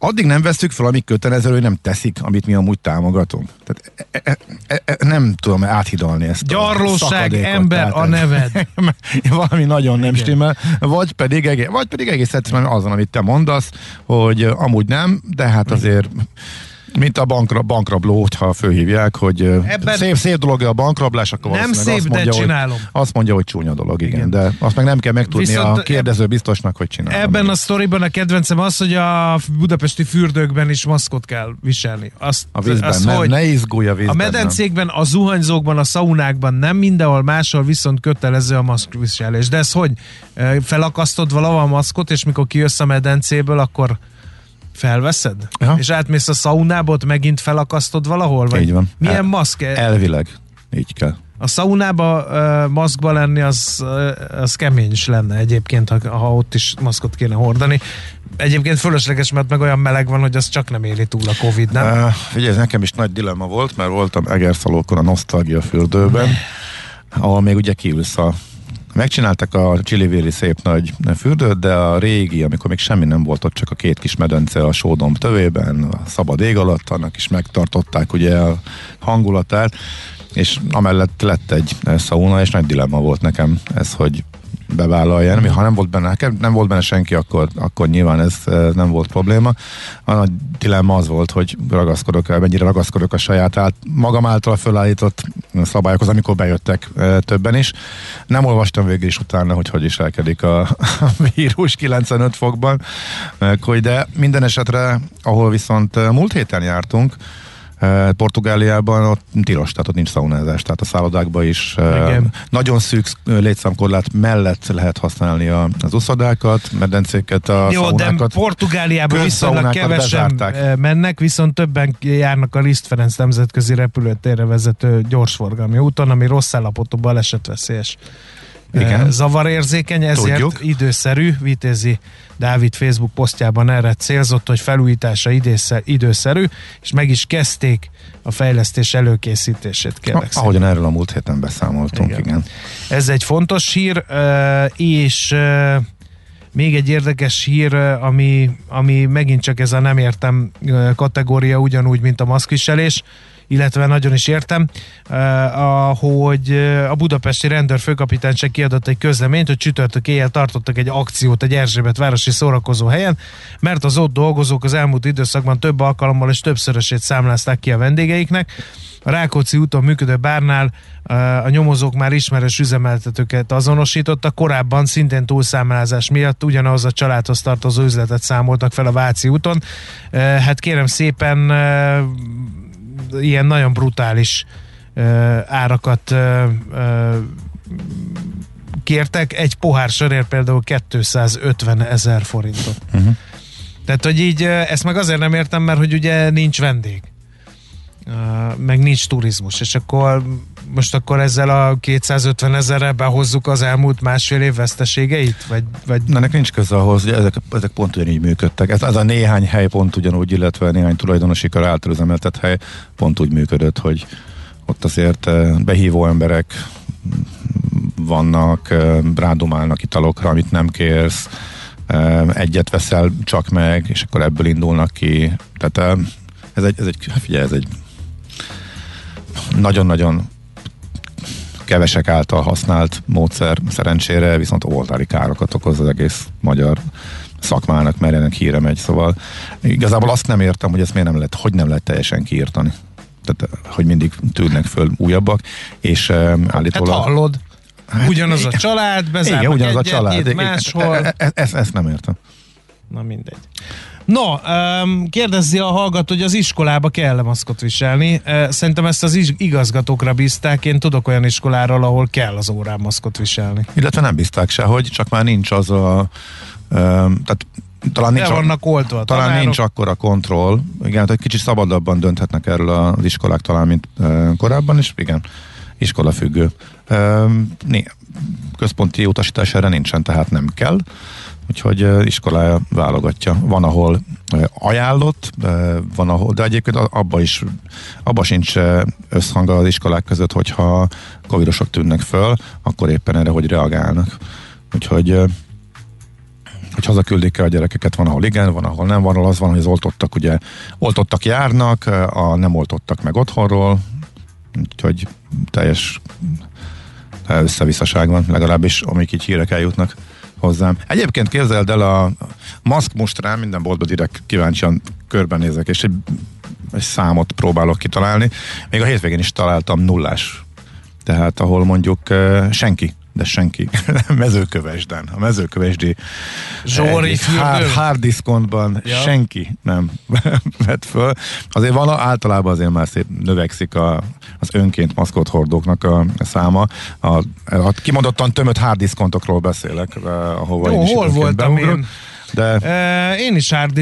addig nem veszük fel, amíg kötelező, hogy nem teszik, amit mi amúgy támogatunk. Tehát e, e, e, e, nem tudom áthidalni ezt. Gyarlóság, a ember, Tehát a neved. valami nagyon nem stimmel, vagy pedig, egész, vagy pedig egész egyszerűen azon, amit te mondasz, hogy amúgy nem, de hát azért mint a bankra, bankrabló, hogyha fölhívják, hogy Ebben- szép, szép dolog a bankrablás, akkor Nem szép, azt de mondja, csinálom. Hogy, azt mondja, hogy csúnya dolog, igen, Igen. de azt meg nem kell megtudni Viszont a kérdező biztosnak, hogy csinálja. Ebben a sztoriban a kedvencem az, hogy a budapesti fürdőkben is maszkot kell viselni. Azt, a vízben, azt, nem, hogy ne izgulj a vízben. a medencékben, a zuhanyzókban, a szaunákban nem mindenhol máshol viszont kötelező a maszkviselés. De ez hogy? Felakasztod valahol a maszkot, és mikor kijössz a medencéből, akkor felveszed? Ja. És átmész a szaunába, ott megint felakasztod valahol? Vagy Így van. Milyen El- maszk? Elvileg, így kell. A szaunába uh, maszkba lenni, az, uh, az kemény is lenne egyébként, ha, ha ott is maszkot kéne hordani. Egyébként fölösleges, mert meg olyan meleg van, hogy az csak nem éli túl a Covid, nem? Uh, figyelj, ez nekem is nagy dilemma volt, mert voltam Egerszalókon a Nostalgia fürdőben, ahol még ugye kiülsz a Megcsináltak a Csilivéli szép nagy fürdőt, de a régi, amikor még semmi nem volt ott, csak a két kis medence a sódomb tövében, a szabad ég alatt, annak is megtartották ugye a hangulatát, és amellett lett egy szauna, és nagy dilemma volt nekem ez, hogy bevállalja, mm. ha nem volt benne, nem volt benne senki, akkor, akkor nyilván ez, ez nem volt probléma. A nagy dilemma az volt, hogy ragaszkodok, mennyire ragaszkodok a saját át, magam által fölállított szabályokhoz, amikor bejöttek e, többen is. Nem olvastam végig is utána, hogy hogy is elkedik a, a vírus 95 fokban, de minden esetre, ahol viszont múlt héten jártunk, Portugáliában ott tilos, tehát ott nincs szaunázás, tehát a szállodákban is Igen. nagyon szűk létszámkorlát mellett lehet használni az uszodákat, medencéket, a Jó, szaunákat. de Portugáliában viszonylag kevesen bezárták. mennek, viszont többen járnak a Liszt Ferenc nemzetközi repülőtérre vezető gyorsforgalmi úton, ami rossz állapotú balesetveszélyes igen. zavarérzékeny, ezért Tudjuk. időszerű, Vitézi Dávid Facebook posztjában erre célzott, hogy felújítása időszerű, és meg is kezdték a fejlesztés előkészítését, kérlek ah, Ahogyan erről a múlt héten beszámoltunk, igen. igen. Ez egy fontos hír, és még egy érdekes hír, ami, ami megint csak ez a nem értem kategória, ugyanúgy, mint a maszkviselés, illetve nagyon is értem, eh, hogy eh, a budapesti rendőrfőkapitányság kiadott egy közleményt, hogy csütörtök éjjel tartottak egy akciót egy Erzsébet városi szórakozó helyen, mert az ott dolgozók az elmúlt időszakban több alkalommal és többszörösét számlázták ki a vendégeiknek. A Rákóczi úton működő bárnál eh, a nyomozók már ismerős üzemeltetőket azonosítottak, korábban szintén túlszámlázás miatt ugyanaz a családhoz tartozó üzletet számoltak fel a Váci úton. Hát kérem szépen ilyen nagyon brutális uh, árakat uh, uh, kértek. Egy pohár sörért például 250 ezer forintot. Uh-huh. Tehát, hogy így ezt meg azért nem értem, mert hogy ugye nincs vendég. Meg nincs turizmus, és akkor most akkor ezzel a 250 ezerre behozzuk az elmúlt másfél év veszteségeit? Vagy, vagy... Na, ennek nincs köze ahhoz, hogy ezek, ezek pont ugyanígy működtek. Ez, ez a néhány hely pont ugyanúgy, illetve néhány tulajdonosi kar által üzemeltett hely pont úgy működött, hogy ott azért eh, behívó emberek vannak, eh, rádomálnak italokra, amit nem kérsz, eh, egyet veszel csak meg, és akkor ebből indulnak ki. Tehát ez egy, ez egy figyelj, ez egy nagyon-nagyon kevesek által használt módszer szerencsére viszont oltári károkat okoz az egész magyar szakmának, mert ennek híre megy. Szóval igazából azt nem értem, hogy ezt miért nem lehet, hogy nem lehet teljesen kiírtani. Tehát, hogy mindig tűnnek föl újabbak, és um, állítólag... Hát hallod, ugyanaz a család, bezárnak Igen, ugyanaz egyet, a család. máshol. E, e, ezt, ezt nem értem. Na mindegy. No, kérdezi a hallgató, hogy az iskolába kell-e maszkot viselni. Szerintem ezt az igazgatókra bízták. Én tudok olyan iskoláról, ahol kell az órán maszkot viselni. Illetve nem bízták se, hogy csak már nincs az a... Tehát talán nincs, vannak oltva talán tanárok. nincs akkor a kontroll. Igen, egy kicsit szabadabban dönthetnek erről az iskolák talán, mint korábban, és igen, iskola függő. Központi utasítás erre nincsen, tehát nem kell úgyhogy iskolája válogatja. Van, ahol ajánlott, van, ahol, de egyébként abba is, abba sincs összhang az iskolák között, hogyha covidosok tűnnek föl, akkor éppen erre hogy reagálnak. Úgyhogy hogy hazaküldik el a gyerekeket, van, ahol igen, van, ahol nem, van, ahol az van, hogy az oltottak, ugye, oltottak járnak, a nem oltottak meg otthonról, úgyhogy teljes összevisszaság van, legalábbis amik így hírek eljutnak hozzám. Egyébként képzeld el a maszk most rá, minden boltba direkt kíváncsian körbenézek, és egy, egy számot próbálok kitalálni. Még a hétvégén is találtam nullás. Tehát ahol mondjuk uh, senki de senki. mezőkövesden. A mezőkövesdi Zsóri hard, hard ja. senki nem vett föl. Azért van, általában azért már szép növekszik a, az önként maszkot hordóknak a száma. A, a kimondottan tömött hard discountokról beszélek, eh, ahova Jó, én is hol voltam én? De... E, én is hard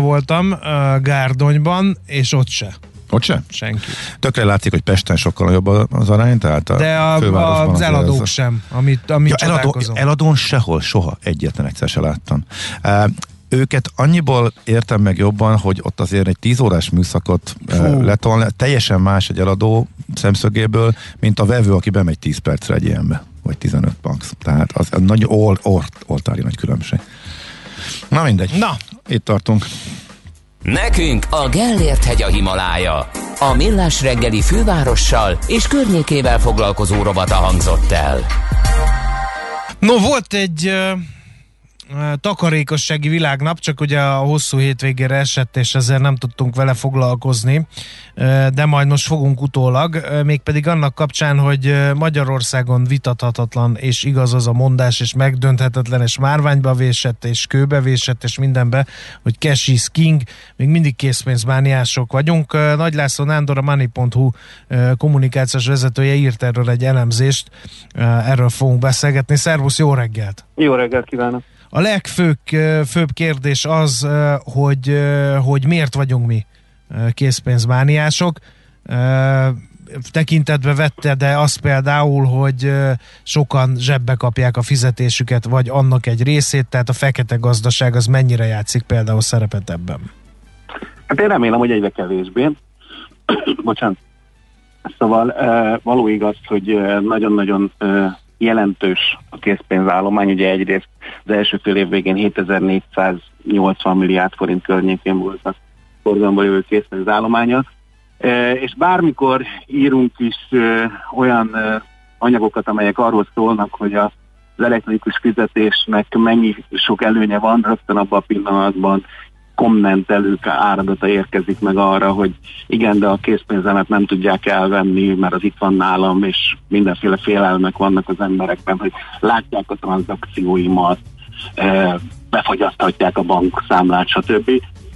voltam, uh, Gárdonyban, és ott se. Ott sem? Senki. Tökre látszik, hogy Pesten sokkal jobb az arány, tehát a De a, az eladók ez sem, amit, amit ja, eladó, eladón sehol, soha egyetlen egyszer se láttam. Uh, őket annyiból értem meg jobban, hogy ott azért egy 10 órás műszakot uh, letolni, teljesen más egy eladó szemszögéből, mint a vevő, aki bemegy 10 percre egy ilyenbe vagy 15 bucks. Tehát az, az nagy ol, ort, oltári nagy különbség. Na mindegy. Na. Itt tartunk. Nekünk a Gellért hegy a Himalája. A millás reggeli fővárossal és környékével foglalkozó rovata hangzott el. No, volt egy takarékossági világnap, csak ugye a hosszú hétvégére esett, és ezzel nem tudtunk vele foglalkozni, de majd most fogunk utólag, mégpedig annak kapcsán, hogy Magyarországon vitathatatlan és igaz az a mondás, és megdönthetetlen, és márványba vésett, és kőbe vésett, és mindenbe, hogy cash is king, még mindig készpénzmániások vagyunk. Nagy László Nándor, a Money.hu kommunikációs vezetője írt erről egy elemzést, erről fogunk beszélgetni. Szervusz, jó reggelt! Jó reggelt kívánok! A legfőbb főbb kérdés az, hogy, hogy miért vagyunk mi készpénzmániások. Tekintetbe vette, de az például, hogy sokan zsebbe kapják a fizetésüket, vagy annak egy részét, tehát a fekete gazdaság az mennyire játszik például szerepet ebben? Hát én remélem, hogy egyre kevésbé. Bocsánat. Szóval való igaz, hogy nagyon-nagyon jelentős a készpénzállomány, ugye egyrészt az első fél év végén 7480 milliárd forint környékén volt a forgalomban jövő készpénzállománya, e, és bármikor írunk is e, olyan e, anyagokat, amelyek arról szólnak, hogy a az elektronikus fizetésnek mennyi sok előnye van, rögtön abban a pillanatban kommentelők áradata érkezik meg arra, hogy igen, de a készpénzemet nem tudják elvenni, mert az itt van nálam, és mindenféle félelmek vannak az emberekben, hogy látják a tranzakcióimat, befagyaszthatják a bankszámlát, stb.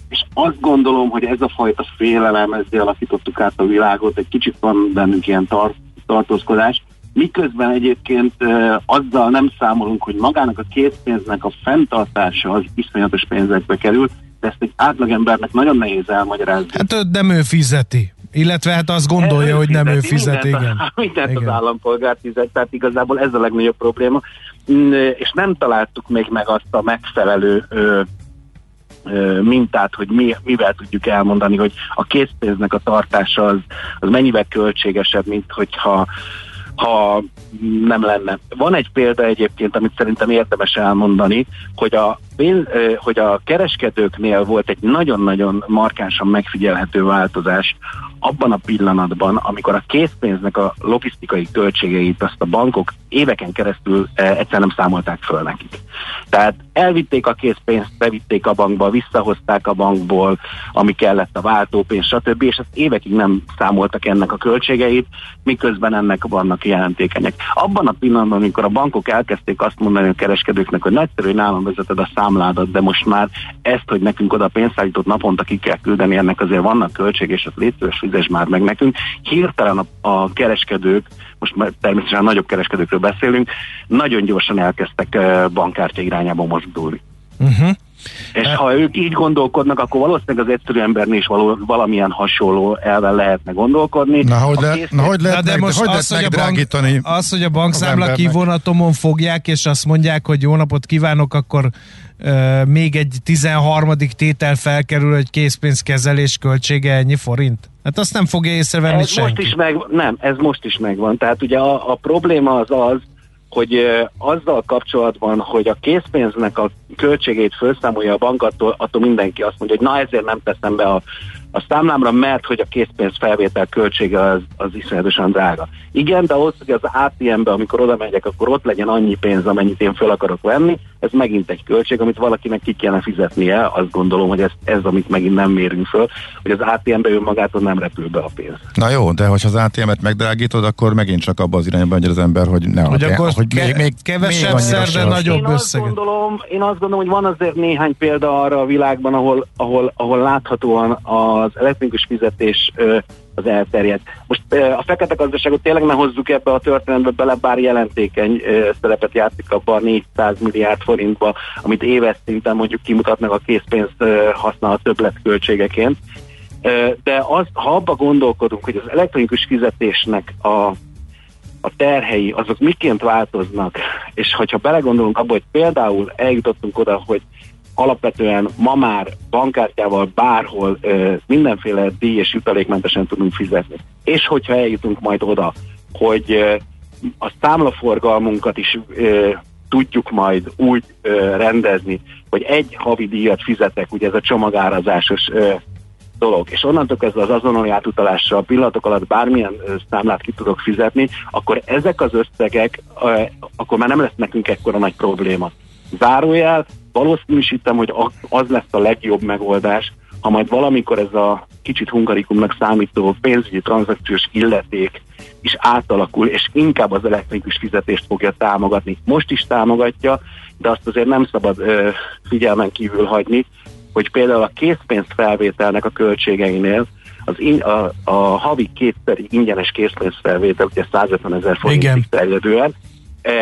És azt gondolom, hogy ez a fajta félelem, ezzel alakítottuk át a világot, egy kicsit van bennünk ilyen tar- tartózkodás, miközben egyébként e, azzal nem számolunk, hogy magának a készpénznek a fenntartása az iszonyatos pénzekbe kerül, de ezt egy átlagembernek nagyon nehéz elmagyarázni. Hát nem ő fizeti. Illetve hát azt gondolja, ő hogy nem ő fizet, mindent, igen. A, mindent igen. az állampolgár fizet, tehát igazából ez a legnagyobb probléma. Mm, és nem találtuk még meg azt a megfelelő ö, mintát, hogy mi, mivel tudjuk elmondani, hogy a készpénznek a tartása az, az mennyivel költségesebb, mint hogyha ha nem lenne. Van egy példa egyébként, amit szerintem érdemes elmondani, hogy a, hogy a kereskedőknél volt egy nagyon-nagyon markánsan megfigyelhető változás abban a pillanatban, amikor a készpénznek a logisztikai költségeit azt a bankok éveken keresztül e, egyszer nem számolták föl nekik. Tehát elvitték a készpénzt, bevitték a bankba, visszahozták a bankból, ami kellett a váltópénz, stb. És ezt évekig nem számoltak ennek a költségeit, miközben ennek vannak jelentékenyek. Abban a pillanatban, amikor a bankok elkezdték azt mondani a kereskedőknek, hogy nagyszerű, hogy nálam vezeted a számládat, de most már ezt, hogy nekünk oda pénzszállítót naponta ki kell küldeni, ennek azért vannak költség, és az létszős fizes már meg nekünk. Hirtelen a, a kereskedők, most már természetesen nagyobb kereskedőkről beszélünk, nagyon gyorsan elkezdtek bankkártya irányába mozdulni. Uh-huh. És ha ők így gondolkodnak, akkor valószínűleg az egyszerű embernél is való, valamilyen hasonló elven lehetne gondolkodni. Na, hogy, le, na, hogy lehet, de meg, most hogy az, lehet hogy a bank, az, hogy a bankszámla kivonatomon fogják, és azt mondják, hogy jó napot kívánok, akkor uh, még egy 13. tétel felkerül, hogy készpénzkezelés költsége ennyi forint? Hát azt nem fogja észrevenni ez senki. Most is meg, nem, ez most is megvan. Tehát ugye a, a probléma az az, hogy azzal kapcsolatban, hogy a készpénznek a költségét felszámolja a bank, attól, attól mindenki azt mondja, hogy na ezért nem teszem be a a számlámra, mert hogy a készpénz felvétel költsége az, az iszonyatosan drága. Igen, de ahhoz, hogy az ATM-be, amikor oda megyek, akkor ott legyen annyi pénz, amennyit én fel akarok venni, ez megint egy költség, amit valakinek ki kellene fizetnie. Azt gondolom, hogy ez, ez amit megint nem mérünk föl, hogy az ATM-be ő magától nem repül be a pénz. Na jó, de hogyha az ATM-et megdrágítod, akkor megint csak abba az irányba hogy az ember, hogy ne hogy akkor hogy ke- még, még kevesebb szer, nagyobb én azt, gondolom, én azt gondolom, hogy van azért néhány példa arra a világban, ahol, ahol, ahol láthatóan az elektronikus fizetés az elterjedt. Most a fekete gazdaságot tényleg ne hozzuk ebbe a történetbe bele, bár jelentékeny szerepet játszik abban a 400 milliárd forintba, amit éves szinten mondjuk kimutatnak a készpénz használ a többletköltségeként. De az, ha abba gondolkodunk, hogy az elektronikus fizetésnek a, a terhei, azok miként változnak, és hogyha belegondolunk abba, hogy például eljutottunk oda, hogy alapvetően ma már bankkártyával bárhol ö, mindenféle díj és jutalékmentesen tudunk fizetni. És hogyha eljutunk majd oda, hogy ö, a számlaforgalmunkat is ö, tudjuk majd úgy ö, rendezni, hogy egy havi díjat fizetek, ugye ez a csomagárazásos ö, dolog, és onnantól kezdve az azonnali átutalással pillanatok alatt bármilyen ö, számlát ki tudok fizetni, akkor ezek az összegek, ö, akkor már nem lesz nekünk ekkora nagy probléma. Zárójel, valószínűsítem, hogy az lesz a legjobb megoldás, ha majd valamikor ez a kicsit hungarikumnak számító pénzügyi tranzakciós illeték is átalakul, és inkább az elektronikus fizetést fogja támogatni. Most is támogatja, de azt azért nem szabad ö, figyelmen kívül hagyni, hogy például a készpénz felvételnek a költségeinél az in, a, a havi kétszeri ingyenes készpénzfelvétel, ugye 150 ezer forintig terjedően,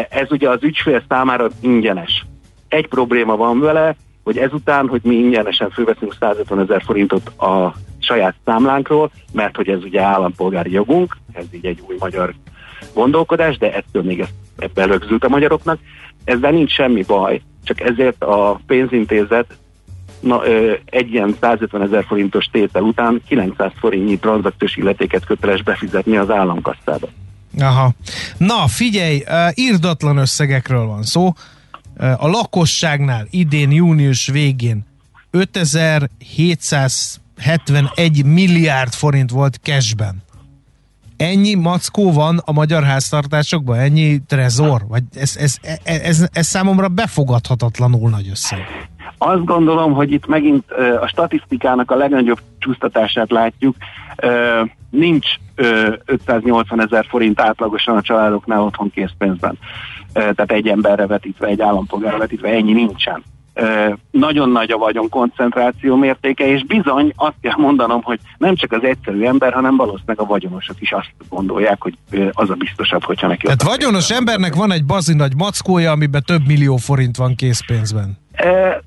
ez ugye az ügyfél számára ingyenes. Egy probléma van vele, hogy ezután, hogy mi ingyenesen fölveszünk 150 ezer forintot a saját számlánkról, mert hogy ez ugye állampolgári jogunk, ez így egy új magyar gondolkodás, de ettől még ezt belögzült a magyaroknak. Ezzel nincs semmi baj, csak ezért a pénzintézet na, ö, egy ilyen 150 ezer forintos tétel után 900 forintnyi tranzakciós illetéket köteles befizetni az államkasszába. Aha. Na, figyelj, írdatlan összegekről van szó. A lakosságnál idén június végén 5771 milliárd forint volt cashben. Ennyi mackó van a magyar háztartásokban? Ennyi trezor? Vagy ez, ez, ez, ez, ez számomra befogadhatatlanul nagy összeg. Azt gondolom, hogy itt megint a statisztikának a legnagyobb csúsztatását látjuk. Nincs 580 ezer forint átlagosan a családoknál otthon készpénzben. Tehát egy emberre vetítve, egy állampolgárra vetítve, ennyi nincsen nagyon nagy a vagyon koncentráció mértéke, és bizony azt kell mondanom, hogy nem csak az egyszerű ember, hanem valószínűleg a vagyonosok is azt gondolják, hogy az a biztosabb, hogyha neki... Tehát vagyonos embernek van egy bazi nagy mackója, amiben több millió forint van készpénzben.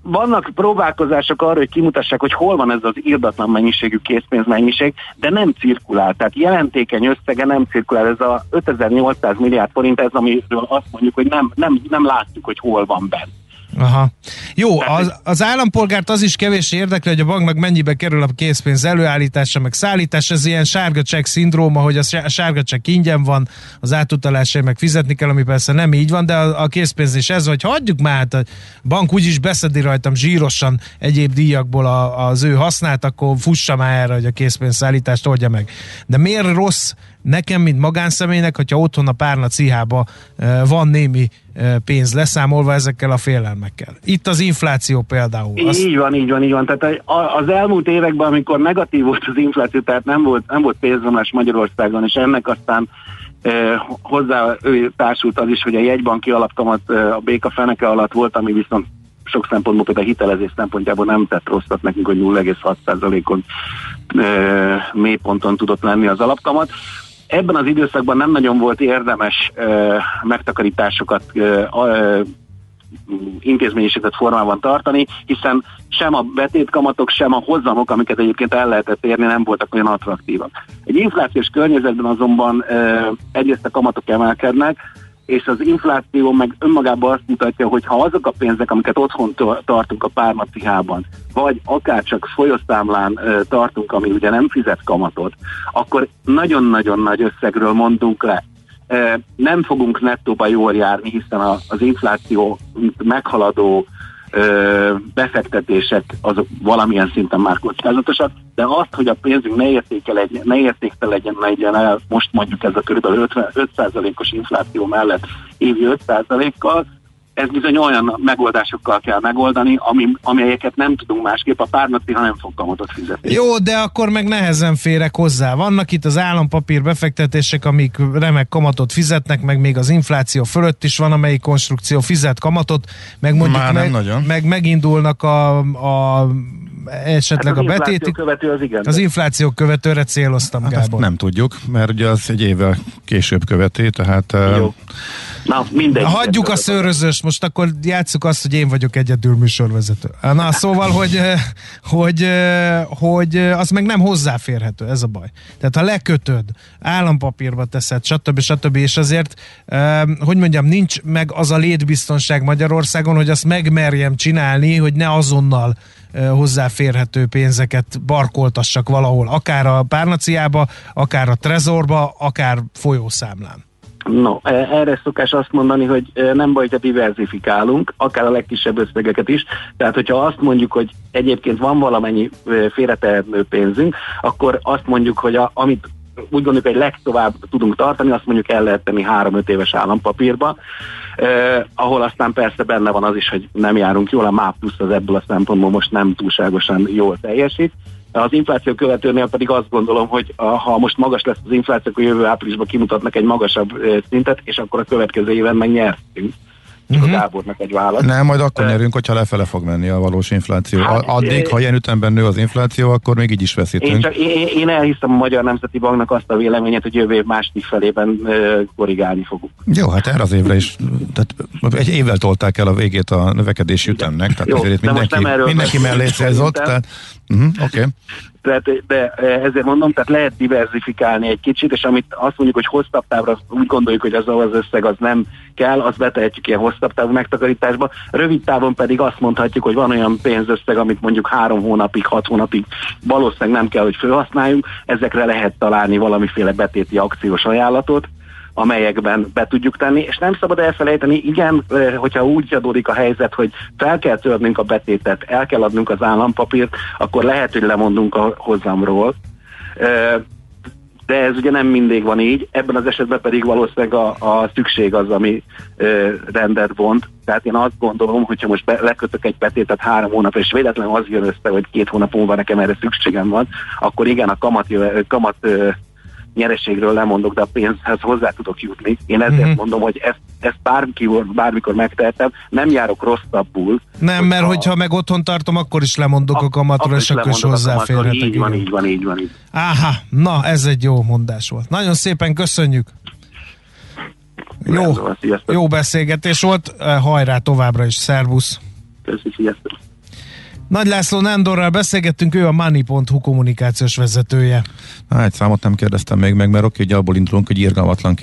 Vannak próbálkozások arra, hogy kimutassák, hogy hol van ez az irdatlan mennyiségű készpénzmennyiség, de nem cirkulál. Tehát jelentékeny összege nem cirkulál. Ez a 5800 milliárd forint, ez amiről azt mondjuk, hogy nem, nem, nem látjuk, hogy hol van benne. Aha. Jó, az, az állampolgárt az is kevés érdekli, hogy a banknak mennyibe kerül a készpénz előállítása, meg szállítása, ez ilyen sárga csekk szindróma, hogy a sárga csekk ingyen van, az átutalásai meg fizetni kell, ami persze nem így van, de a, a készpénz is ez, hogy hagyjuk már, hát a bank úgyis beszedi rajtam zsírosan egyéb díjakból a, az ő hasznát, akkor fussa már erre, hogy a készpénz szállítást oldja meg. De miért rossz nekem, mint magánszemélynek, hogyha otthon a párna cihába van némi pénz leszámolva ezekkel a félelmekkel. Itt az infláció például. Azt... Így van, így van, így van. Tehát az elmúlt években, amikor negatív volt az infláció, tehát nem volt, nem volt pénzvonás Magyarországon, és ennek aztán hozzá ő társult az is, hogy a jegybanki alapkamat a béka feneke alatt volt, ami viszont sok szempontból, például a hitelezés szempontjából nem tett rosszat nekünk, hogy 0,6%-on e, mélyponton tudott lenni az alapkamat ebben az időszakban nem nagyon volt érdemes ö, megtakarításokat ö, ö, intézményesített formában tartani, hiszen sem a betétkamatok, sem a hozamok, amiket egyébként el lehetett érni, nem voltak olyan attraktívak. Egy inflációs környezetben azonban ö, egyrészt a kamatok emelkednek, és az infláció meg önmagában azt mutatja, hogy ha azok a pénzek, amiket otthon tartunk a pármacihában, vagy akár csak folyosszámlán tartunk, ami ugye nem fizet kamatot, akkor nagyon-nagyon nagy összegről mondunk le. Nem fogunk nettóba jól járni, hiszen az infláció meghaladó befektetések azok valamilyen szinten már kockázatosak, de azt, hogy a pénzünk ne, értéke legyen, ne értékte legyen, legyen el, most mondjuk ez a kb. 5%-os infláció mellett évi 5%-kal, ez bizony olyan megoldásokkal kell megoldani, ami, amelyeket nem tudunk másképp, a párnaci, ha nem fog kamatot fizetni. Jó, de akkor meg nehezen férek hozzá. Vannak itt az állampapír befektetések, amik remek kamatot fizetnek, meg még az infláció fölött is van, amelyik konstrukció fizet kamatot, meg mondjuk Már meg, nagyon. meg megindulnak a, a esetleg hát a betét. Követő az, igen. az infláció követőre céloztam, hát Gábor. nem tudjuk, mert ugye az egy évvel később követi, tehát Jó. Na, mindegy. Hagyjuk a szőrözős, most akkor játsszuk azt, hogy én vagyok egyedül műsorvezető. Na, szóval, hogy, hogy, hogy az meg nem hozzáférhető, ez a baj. Tehát ha lekötöd, állampapírba teszed, stb. stb. és azért, hogy mondjam, nincs meg az a létbiztonság Magyarországon, hogy azt megmerjem csinálni, hogy ne azonnal hozzáférhető pénzeket barkoltassak valahol, akár a párnaciába, akár a trezorba, akár folyószámlán. No, e, erre szokás azt mondani, hogy e, nem baj, hogy diversifikálunk, akár a legkisebb összegeket is. Tehát, hogyha azt mondjuk, hogy egyébként van valamennyi e, félretehető pénzünk, akkor azt mondjuk, hogy a, amit úgy gondoljuk, hogy legtovább tudunk tartani, azt mondjuk el lehet tenni 3-5 éves állampapírba, eh, ahol aztán persze benne van az is, hogy nem járunk jól, a MÁP plusz az ebből a szempontból most nem túlságosan jól teljesít, az infláció követőnél pedig azt gondolom, hogy ha most magas lesz az infláció, akkor jövő áprilisban kimutatnak egy magasabb szintet, és akkor a következő éven meg nyertünk. Uh-huh. Gábornak egy válasz. Nem, majd akkor nyerünk, hogyha lefele fog menni a valós infláció. Hát, Addig, ha ilyen ütemben nő az infláció, akkor még így is veszítünk. Én, csak, én, én elhiszem a Magyar Nemzeti Banknak azt a véleményét, hogy jövő év második felében korrigálni fogunk. Jó, hát erre az évre is, tehát egy évvel tolták el a végét a növekedési ütemnek, tehát Jó, azért mindenki, mindenki mellé célzott, tehát uh-huh, oké. Okay tehát, de ezért mondom, tehát lehet diversifikálni egy kicsit, és amit azt mondjuk, hogy hosszabb távra úgy gondoljuk, hogy az az összeg az nem kell, azt betehetjük ilyen hosszabb távú megtakarításba. Rövid távon pedig azt mondhatjuk, hogy van olyan pénzösszeg, amit mondjuk három hónapig, hat hónapig valószínűleg nem kell, hogy felhasználjunk, ezekre lehet találni valamiféle betéti akciós ajánlatot, amelyekben be tudjuk tenni, és nem szabad elfelejteni, igen, hogyha úgy adódik a helyzet, hogy fel kell törnünk a betétet, el kell adnunk az állampapírt, akkor lehet, hogy lemondunk a hozamról. De ez ugye nem mindig van így, ebben az esetben pedig valószínűleg a, a szükség az, ami ö, rendet vont. Tehát én azt gondolom, hogyha most be, lekötök egy betétet három hónap, és véletlenül az jön össze, hogy két hónap múlva nekem erre szükségem van, akkor igen, a kamat, kamat ö, nyereségről lemondok, de a pénzhez hozzá tudok jutni. Én ezért mm-hmm. mondom, hogy ezt, ezt bármikor, bármikor megtehetem, nem járok rosszabbul. Nem, hogyha, mert hogyha meg otthon tartom, akkor is lemondok a, a kamatról, és akkor is hozzáférhetek. Így van, így van, így van. Így. Áha, na ez egy jó mondás volt. Nagyon szépen köszönjük. Jó, jó beszélgetés volt, hajrá továbbra is, szervusz! Köszönjük, sziasztok! Nagy László Nándorral beszélgettünk, ő a Money.hu kommunikációs vezetője. Na, egy számot nem kérdeztem még meg, mert oké, hogy abból indulunk, hogy irgalmatlan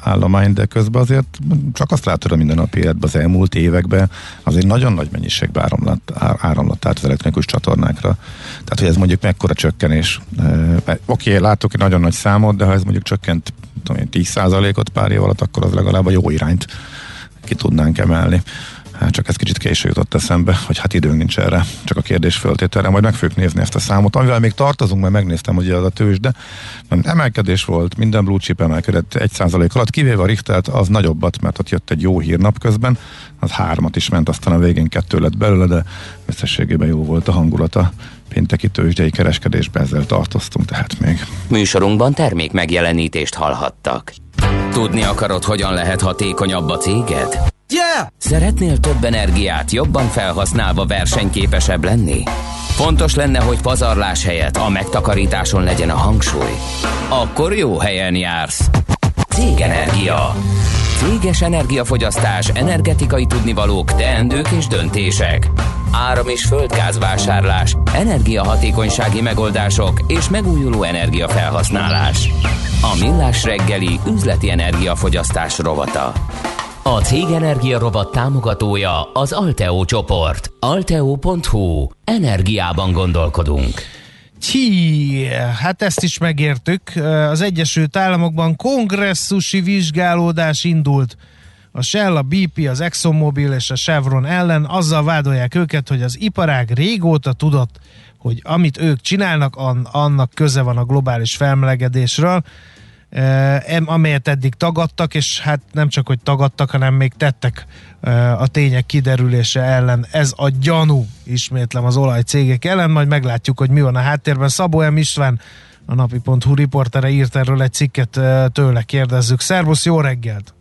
állomány, de közben azért csak azt látod a mindennapi életben az elmúlt években, azért nagyon nagy mennyiségben áramlott, áramlott át az elektronikus csatornákra. Tehát, hogy ez mondjuk mekkora csökkenés. E, oké, látok egy nagyon nagy számot, de ha ez mondjuk csökkent tudom én, 10%-ot pár év alatt, akkor az legalább a jó irányt ki tudnánk emelni. Csak ez kicsit késő jutott eszembe, hogy hát időnk nincs erre, csak a kérdés föltételre, majd meg fogjuk nézni ezt a számot. Amivel még tartozunk, mert megnéztem, hogy az a tőzsde, emelkedés volt, minden blue chip emelkedett 1% alatt, kivéve a Richtert, az nagyobbat, mert ott jött egy jó hír napközben, az hármat is ment, aztán a végén kettő lett belőle, de összességében jó volt a hangulata pénteki tőzsdei kereskedésben ezzel tartoztunk tehát még. Műsorunkban termék megjelenítést hallhattak. Tudni akarod, hogyan lehet hatékonyabb a céged? Yeah! Szeretnél több energiát jobban felhasználva versenyképesebb lenni? Fontos lenne, hogy pazarlás helyett a megtakarításon legyen a hangsúly. Akkor jó helyen jársz. Cégenergia. Céges energiafogyasztás, energetikai tudnivalók, teendők és döntések. Áram- és földgázvásárlás, energiahatékonysági megoldások és megújuló energiafelhasználás. A Millás reggeli üzleti energiafogyasztás rovata. A Cég Energia rovat támogatója az Alteo csoport. Alteo.hu. Energiában gondolkodunk. Csí, hát ezt is megértük. Az Egyesült Államokban kongresszusi vizsgálódás indult. A Shell, a BP, az ExxonMobil és a Chevron ellen azzal vádolják őket, hogy az iparág régóta tudott, hogy amit ők csinálnak, annak köze van a globális felmelegedésről amelyet eddig tagadtak, és hát nem csak, hogy tagadtak, hanem még tettek a tények kiderülése ellen. Ez a gyanú, ismétlem az olajcégek ellen, majd meglátjuk, hogy mi van a háttérben. Szabó M. István, a napi.hu riportere írt erről egy cikket, tőle kérdezzük. Szervusz, jó reggelt!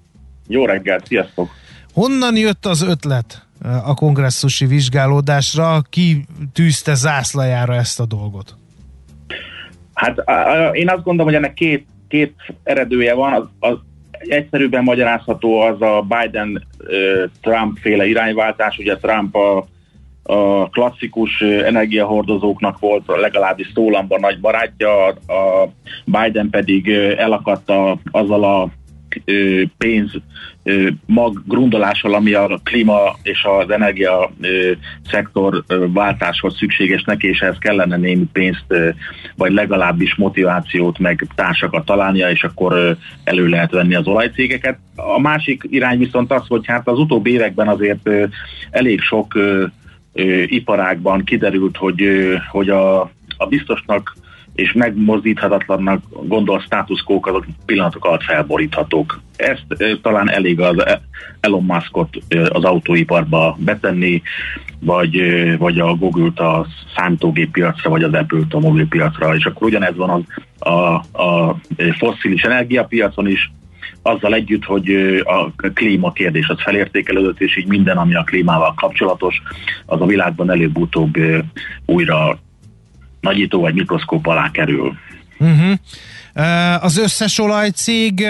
Jó reggelt, sziasztok! Honnan jött az ötlet a kongresszusi vizsgálódásra? Ki tűzte zászlajára ezt a dolgot? Hát én azt gondolom, hogy ennek két két eredője van, az, az egyszerűbben magyarázható az a Biden-Trump féle irányváltás, ugye Trump a, a klasszikus energiahordozóknak volt legalábbis szólamban nagy barátja, a Biden pedig elakadt a, azzal a pénz mag grundolással, ami a klíma és az energia szektor váltáshoz szükséges neki, és ehhez kellene némi pénzt, vagy legalábbis motivációt, meg társakat találnia, és akkor elő lehet venni az olajcégeket. A másik irány viszont az, hogy hát az utóbbi években azért elég sok iparágban kiderült, hogy, hogy a, a biztosnak és megmozdíthatatlannak gondol státuszkók azok pillanatok alatt felboríthatók. Ezt talán elég az Elon Muskot az autóiparba betenni, vagy, vagy a Google-t a számítógép piacra, vagy az Apple-t a mobilpiacra, és akkor ugyanez van az, a, a fosszilis energiapiacon is, azzal együtt, hogy a klíma kérdés az felértékelődött, és így minden, ami a klímával kapcsolatos, az a világban előbb-utóbb újra nagyító vagy mikroszkóp alá kerül. Uh-huh. Az összes olajcég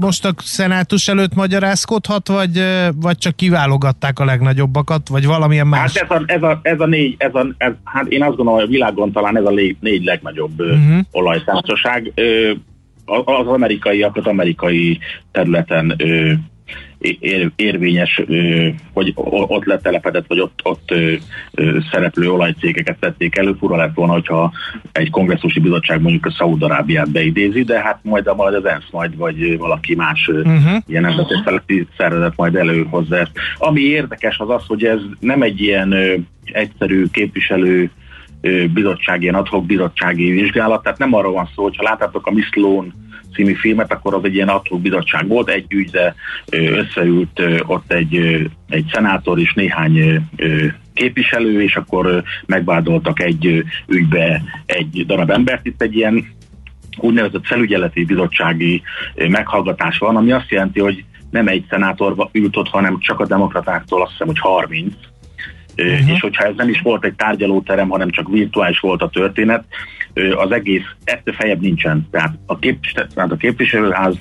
most a szenátus előtt magyarázkodhat, vagy, vagy csak kiválogatták a legnagyobbakat, vagy valamilyen más? Hát ez a, ez a, ez a négy, ez a, ez, hát én azt gondolom, hogy a világon talán ez a négy, négy legnagyobb uh-huh. olajtársaság. Az amerikaiakat amerikai területen ér, érvényes, hogy ott letelepedett, vagy ott, ott szereplő olajcégeket tették elő. Fura lett volna, hogyha egy kongresszusi bizottság mondjuk a Szaúd-Arábiát beidézi, de hát majd, majd az ENSZ majd, vagy valaki más uh-huh. ilyen nemzeti szervezet majd előhozza ezt. Ami érdekes az az, hogy ez nem egy ilyen egyszerű képviselő bizottság, ilyen adhok bizottsági vizsgálat, tehát nem arról van szó, hogyha látjátok a Miss című filmet, akkor az egy ilyen adhok bizottság volt, egy ügyre összeült ott egy, egy szenátor és néhány képviselő, és akkor megvádoltak egy ügybe egy darab embert. Itt egy ilyen úgynevezett felügyeleti bizottsági meghallgatás van, ami azt jelenti, hogy nem egy szenátor ült ott, hanem csak a demokratáktól azt hiszem, hogy 30, uh-huh. és hogyha ez nem is volt egy tárgyalóterem, hanem csak virtuális volt a történet, az egész ettől fejebb nincsen. Tehát a, kép, tehát a képviselőház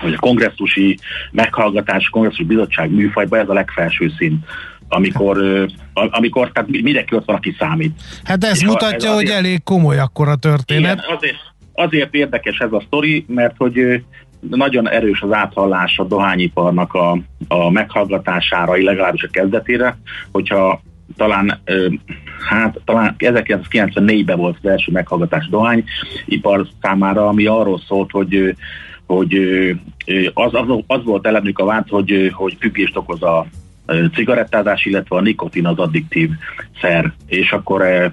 vagy a kongresszusi meghallgatás, kongresszusi bizottság műfajban ez a legfelső szint amikor, amikor tehát mindenki ott van, aki számít. Hát ez És mutatja, ez azért, hogy elég komoly akkor a történet. Igen, azért, azért érdekes ez a sztori, mert hogy nagyon erős az áthallás a dohányiparnak a, a meghallgatására, legalábbis a kezdetére, hogyha talán, hát talán 1994-ben volt az első meghallgatás dohányipar számára, ami arról szólt, hogy hogy az, az, az volt elemük a vád, hogy, hogy függést okoz a cigarettázás, illetve a nikotin az addiktív szer, és akkor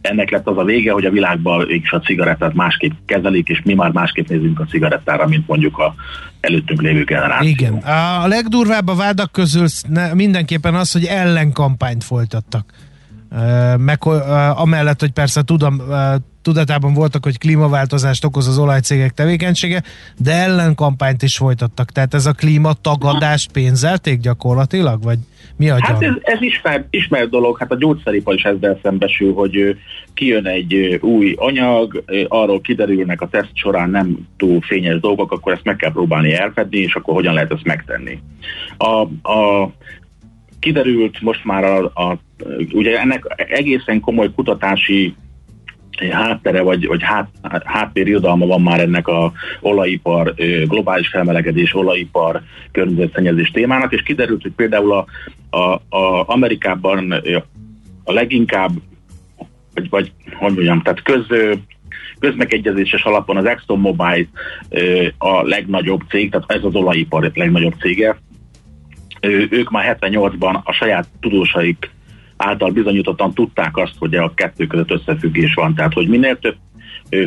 ennek lett az a vége, hogy a világban is a cigarettát másképp kezelik, és mi már másképp nézünk a cigarettára, mint mondjuk a előttünk lévő generáció. Igen. A legdurvább a vádak közül mindenképpen az, hogy ellenkampányt folytattak. Meg amellett, hogy persze tudom, tudatában voltak, hogy klímaváltozást okoz az olajcégek tevékenysége, de ellenkampányt is folytattak. Tehát ez a klímatagadást pénzelték gyakorlatilag, vagy mi a Hát ez, ez ismert, ismert dolog, hát a gyógyszeripar is ezzel szembesül, hogy kijön egy új anyag, arról kiderülnek a teszt során nem túl fényes dolgok, akkor ezt meg kell próbálni elfedni, és akkor hogyan lehet ezt megtenni. A, a kiderült most már a, a ugye ennek egészen komoly kutatási háttere, vagy, vagy hát, háttérirodalma van már ennek a olajipar, globális felmelegedés, olajipar, környezetszennyezés témának, és kiderült, hogy például a, a, a Amerikában a leginkább, vagy, vagy hogy mondjam, tehát köz, közmegegyezéses alapon az ExxonMobil a legnagyobb cég, tehát ez az olajipar legnagyobb cége. Ők már 78-ban a saját tudósaik által bizonyítottan tudták azt, hogy a kettő között összefüggés van. Tehát, hogy minél több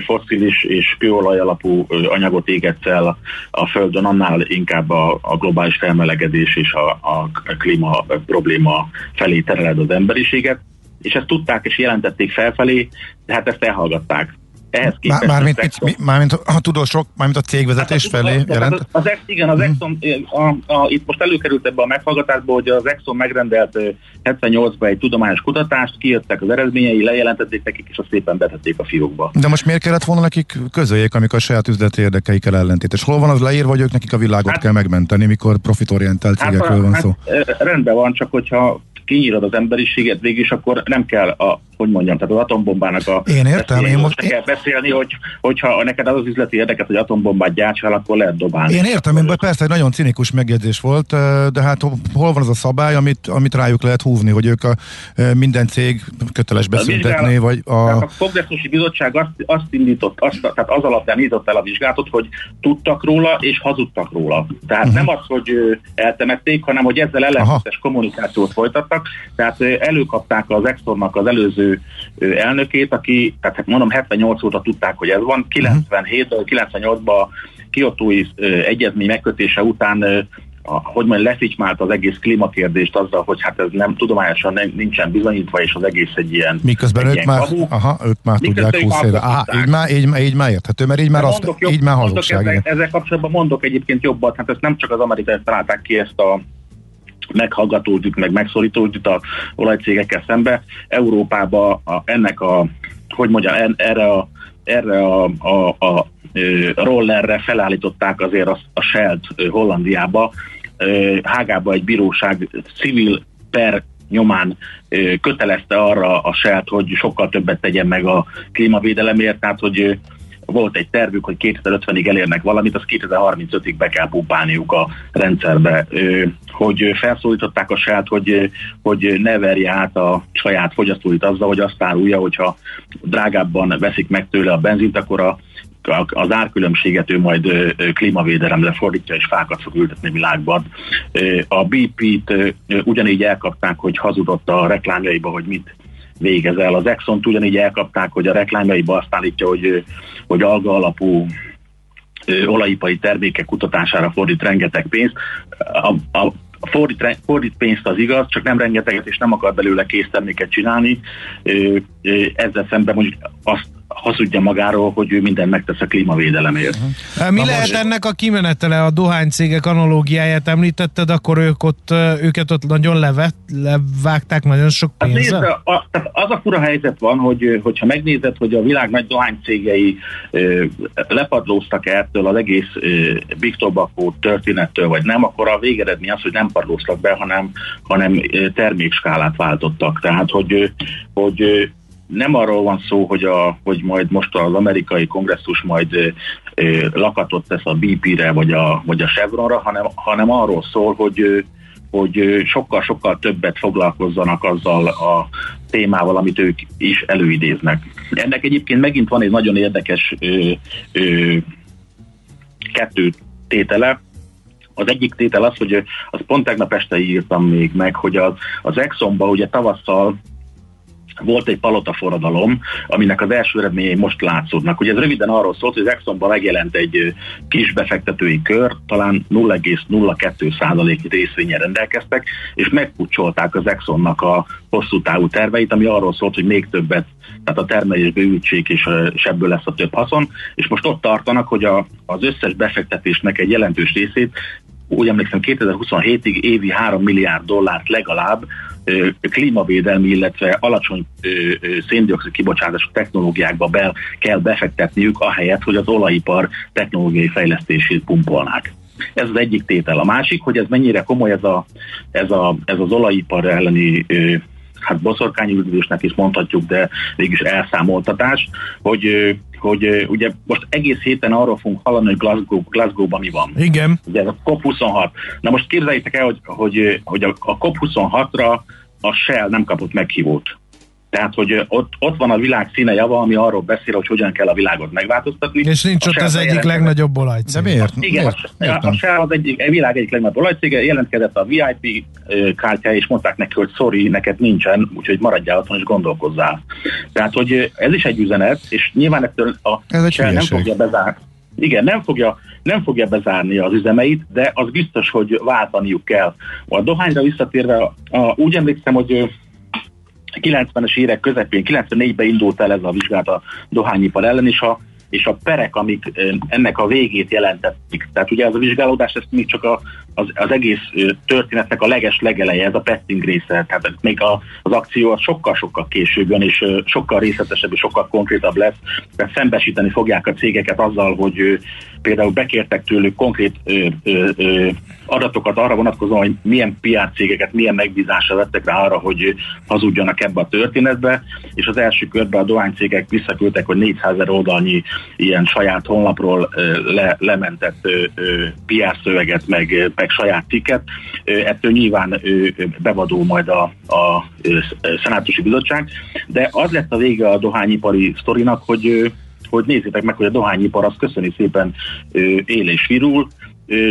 fosszilis és kőolaj alapú anyagot égetsz el a Földön, annál inkább a, a globális felmelegedés és a, a klíma probléma felé tereled az emberiséget. És ezt tudták és jelentették felfelé, de hát ezt elhallgatták. Ehhez képest mármint, Exxon... mármint a tudósok, mármint a cégvezetés hát, felé jelent? Az, az, igen, az hmm. Exxon, a, a, itt most előkerült ebbe a meghallgatásba, hogy az Exxon megrendelt 78-ban egy tudományos kutatást, kijöttek az eredményei, lejelentették nekik, és azt szépen betették a fiókba. De most miért kellett volna nekik közöljék, amikor a saját üzleti érdekeikkel ellentétes? Hol van az leírva, hogy ők nekik a világot hát, kell megmenteni, mikor profitorientált hát, cégekről van hát, szó? Rendben van, csak hogyha kinyírod az emberiséget végig, akkor nem kell a hogy mondjam, tehát az atombombának a... Én értem, én most... kell beszélni, hogy, hogyha neked az az üzleti érdeket, hogy atombombát gyártsál, akkor lehet dobálni. Én értem, én persze egy nagyon cinikus megjegyzés volt, de hát hol van az a szabály, amit, amit rájuk lehet húzni, hogy ők a, minden cég köteles beszüntetni, vagy a... a kongresszusi bizottság azt, azt indított, azt, tehát az alapján indított el a vizsgálatot, hogy tudtak róla és hazudtak róla. Tehát uh-huh. nem az, hogy eltemették, hanem hogy ezzel ellentétes kommunikációt folytattak. Tehát előkapták az Exxonnak az előző elnökét, aki, tehát hát mondom, 78 óta tudták, hogy ez van. 97-ben, 98-ban kiotói egyezmény megkötése után a, hogy mondjam, leficsmált az egész klímakérdést azzal, hogy hát ez nem tudományosan nem, nincsen bizonyítva, és az egész egy ilyen Miközben ők már, aha, ők már tudják 20 éve. Aha, így már, így, így már érthető, mert így már, azt, jobb, így már hazugság. Ezzel, ezzel kapcsolatban mondok egyébként jobbat, hát ezt nem csak az amerikai találták ki ezt a meghallgatódjuk, meg megszólítódjuk a olajcégekkel szembe. Európában a, ennek a, hogy mondjam, en, erre a erre a, a, a rollerre felállították azért a, a Shell-t Hollandiába, Hágába egy bíróság civil per nyomán kötelezte arra a Shell-t, hogy sokkal többet tegyen meg a klímavédelemért, tehát hogy volt egy tervük, hogy 2050-ig elérnek valamit, az 2035-ig be kell pumpálniuk a rendszerbe. Hogy felszólították a saját, hogy, hogy ne verje át a saját fogyasztóit azzal, hogy azt árulja, hogyha drágábban veszik meg tőle a benzint, akkor a az árkülönbséget ő majd klímavédelemre fordítja, és fákat fog ültetni világban. A BP-t ugyanígy elkapták, hogy hazudott a reklámjaiba, hogy mit végez el. Az Exxon ugyanígy elkapták, hogy a reklámjaiba azt állítja, hogy, hogy alga alapú olajipari termékek kutatására fordít rengeteg pénzt. A, a, fordít, fordít pénzt az igaz, csak nem rengeteget, és nem akar belőle készterméket csinálni. Ezzel szemben mondjuk azt hazudja magáról, hogy ő mindent megtesz a klímavédelemért. Uh-huh. Mi Na lehet most... ennek a kimenetele? A dohánycégek analógiáját említetted, akkor ők ott, őket ott nagyon levet, levágták nagyon sok pénzzel? Hát nézd, a, tehát az a fura helyzet van, hogy hogyha megnézed, hogy a világ nagy dohánycégei ö, lepadlóztak ettől az egész ö, Big Tobacco történettől, vagy nem, akkor a végeredmény az, hogy nem padlóztak be, hanem, hanem termékskálát váltottak. Tehát, hogy, hogy nem arról van szó, hogy, a, hogy majd most az amerikai kongresszus majd ö, ö, lakatot tesz a BP-re vagy a, vagy a Chevronra, hanem, hanem arról szól, hogy hogy sokkal-sokkal többet foglalkozzanak azzal a témával, amit ők is előidéznek. Ennek egyébként megint van egy nagyon érdekes ö, ö, kettő tétele, az egyik tétel az, hogy az pont tegnap este írtam még meg, hogy az, az Exxonban ugye tavasszal volt egy palota forradalom, aminek az első eredményei most látszódnak. Ugye ez röviden arról szólt, hogy az Exxonban megjelent egy kis befektetői kör, talán 0,02% részvényen rendelkeztek, és megpucsolták az Exxonnak a hosszú távú terveit, ami arról szólt, hogy még többet, tehát a termelésbe ültsék, és, és ebből lesz a több haszon, és most ott tartanak, hogy a, az összes befektetésnek egy jelentős részét úgy emlékszem 2027-ig évi 3 milliárd dollárt legalább klímavédelmi, illetve alacsony széndiokszid kibocsátású technológiákba be kell befektetniük, ahelyett, hogy az olajipar technológiai fejlesztését pumpolnák. Ez az egyik tétel. A másik, hogy ez mennyire komoly ez, a, ez, a, ez az olajipar elleni hát boszorkányüldözésnek is mondhatjuk, de mégis elszámoltatás, hogy hogy ugye most egész héten arról fogunk hallani, hogy Glasgow, Glasgow-ban mi van. Igen. Ugye ez a COP26. Na most képzeljétek el, hogy, hogy, hogy a, a COP26-ra a Shell nem kapott meghívót. Tehát, hogy ott, ott van a világ színe java, ami arról beszél, hogy hogyan kell a világot megváltoztatni. És nincs ott az egyik legnagyobb olajcég. De miért? Igen, miért? A, a Shell az egyik, a világ egyik legnagyobb olajcége, jelentkezett a VIP kártyája, és mondták neki, hogy sorry, neked nincsen, úgyhogy maradjál otthon és gondolkozzál. Tehát, hogy ez is egy üzenet, és nyilván ettől a ez Shell nem fogja bezárni. Igen, nem fogja, nem fogja bezárni az üzemeit, de az biztos, hogy váltaniuk kell. A dohányra visszatérve, a, a, úgy emlékszem, hogy 90-es évek közepén, 94-ben indult el ez a vizsgálat a dohányipar ellen, és a, és a perek, amik ennek a végét jelentették. Tehát ugye ez a vizsgálódás, ez még csak a, az, az egész történetnek a leges legeleje, ez a petting része. Tehát még a, az akció az sokkal-sokkal később jön, és sokkal részletesebb és sokkal konkrétabb lesz. Tehát szembesíteni fogják a cégeket azzal, hogy például bekértek tőlük konkrét ö, ö, ö, adatokat arra vonatkozóan, hogy milyen piárcégeket, milyen megbízásra vettek rá arra, hogy hazudjanak ebbe a történetbe, és az első körben a dohánycégek visszaküldtek, hogy 400 ezer oldalnyi ilyen saját honlapról le, lementett PR szöveget, meg, meg saját tikket. Ettől nyilván bevadó majd a, a szenátusi bizottság, de az lett a vége a dohányipari sztorinak, hogy hogy nézzétek meg, hogy a dohányipar az köszöni szépen él és virul,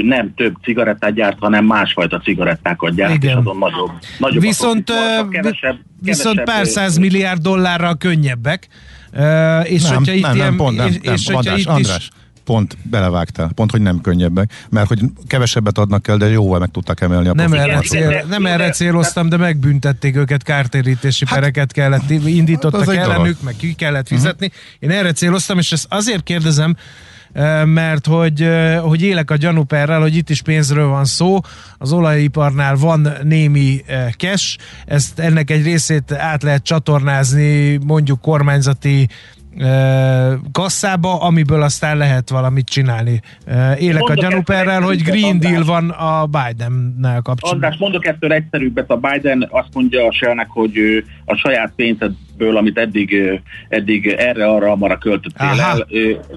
nem több cigarettát gyárt, hanem másfajta cigarettákat gyárt, Igen. és azon nagyobb, nagyobb viszont, kevesebb, viszont kevesebb, pár száz milliárd dollárral könnyebbek, és nem, hogyha itt nem, ilyen, nem, pont, nem, és, nem, és András, itt András, is pont belevágtál, pont, hogy nem könnyebbek, mert hogy kevesebbet adnak el, de jóval meg tudtak emelni a Nem erre, cél, nem erre céloztam, de megbüntették őket, kártérítési hát, pereket kellett, indítottak hát ellenük, meg ki kellett fizetni. Uh-huh. Én erre céloztam, és ezt azért kérdezem, mert hogy, hogy élek a gyanúperrel, hogy itt is pénzről van szó, az olajiparnál van némi cash, ezt ennek egy részét át lehet csatornázni mondjuk kormányzati kasszába, amiből aztán lehet valamit csinálni. Élek mondok a gyanúperrel, hogy Green Deal van a Biden-nel kapcsolatban. András, mondok ettől egyszerűbbet. A Biden azt mondja a Shellnek, hogy a saját pénzedből, amit eddig, eddig erre-arra amara költöttél el,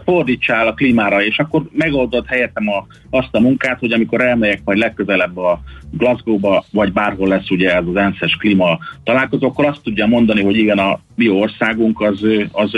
fordítsál a klímára, és akkor megoldod helyettem a, azt a munkát, hogy amikor elmegyek majd legközelebb a Glasgow-ba, vagy bárhol lesz ugye ez az ENSZ-es klíma találkozó, akkor azt tudja mondani, hogy igen, a mi országunk az, az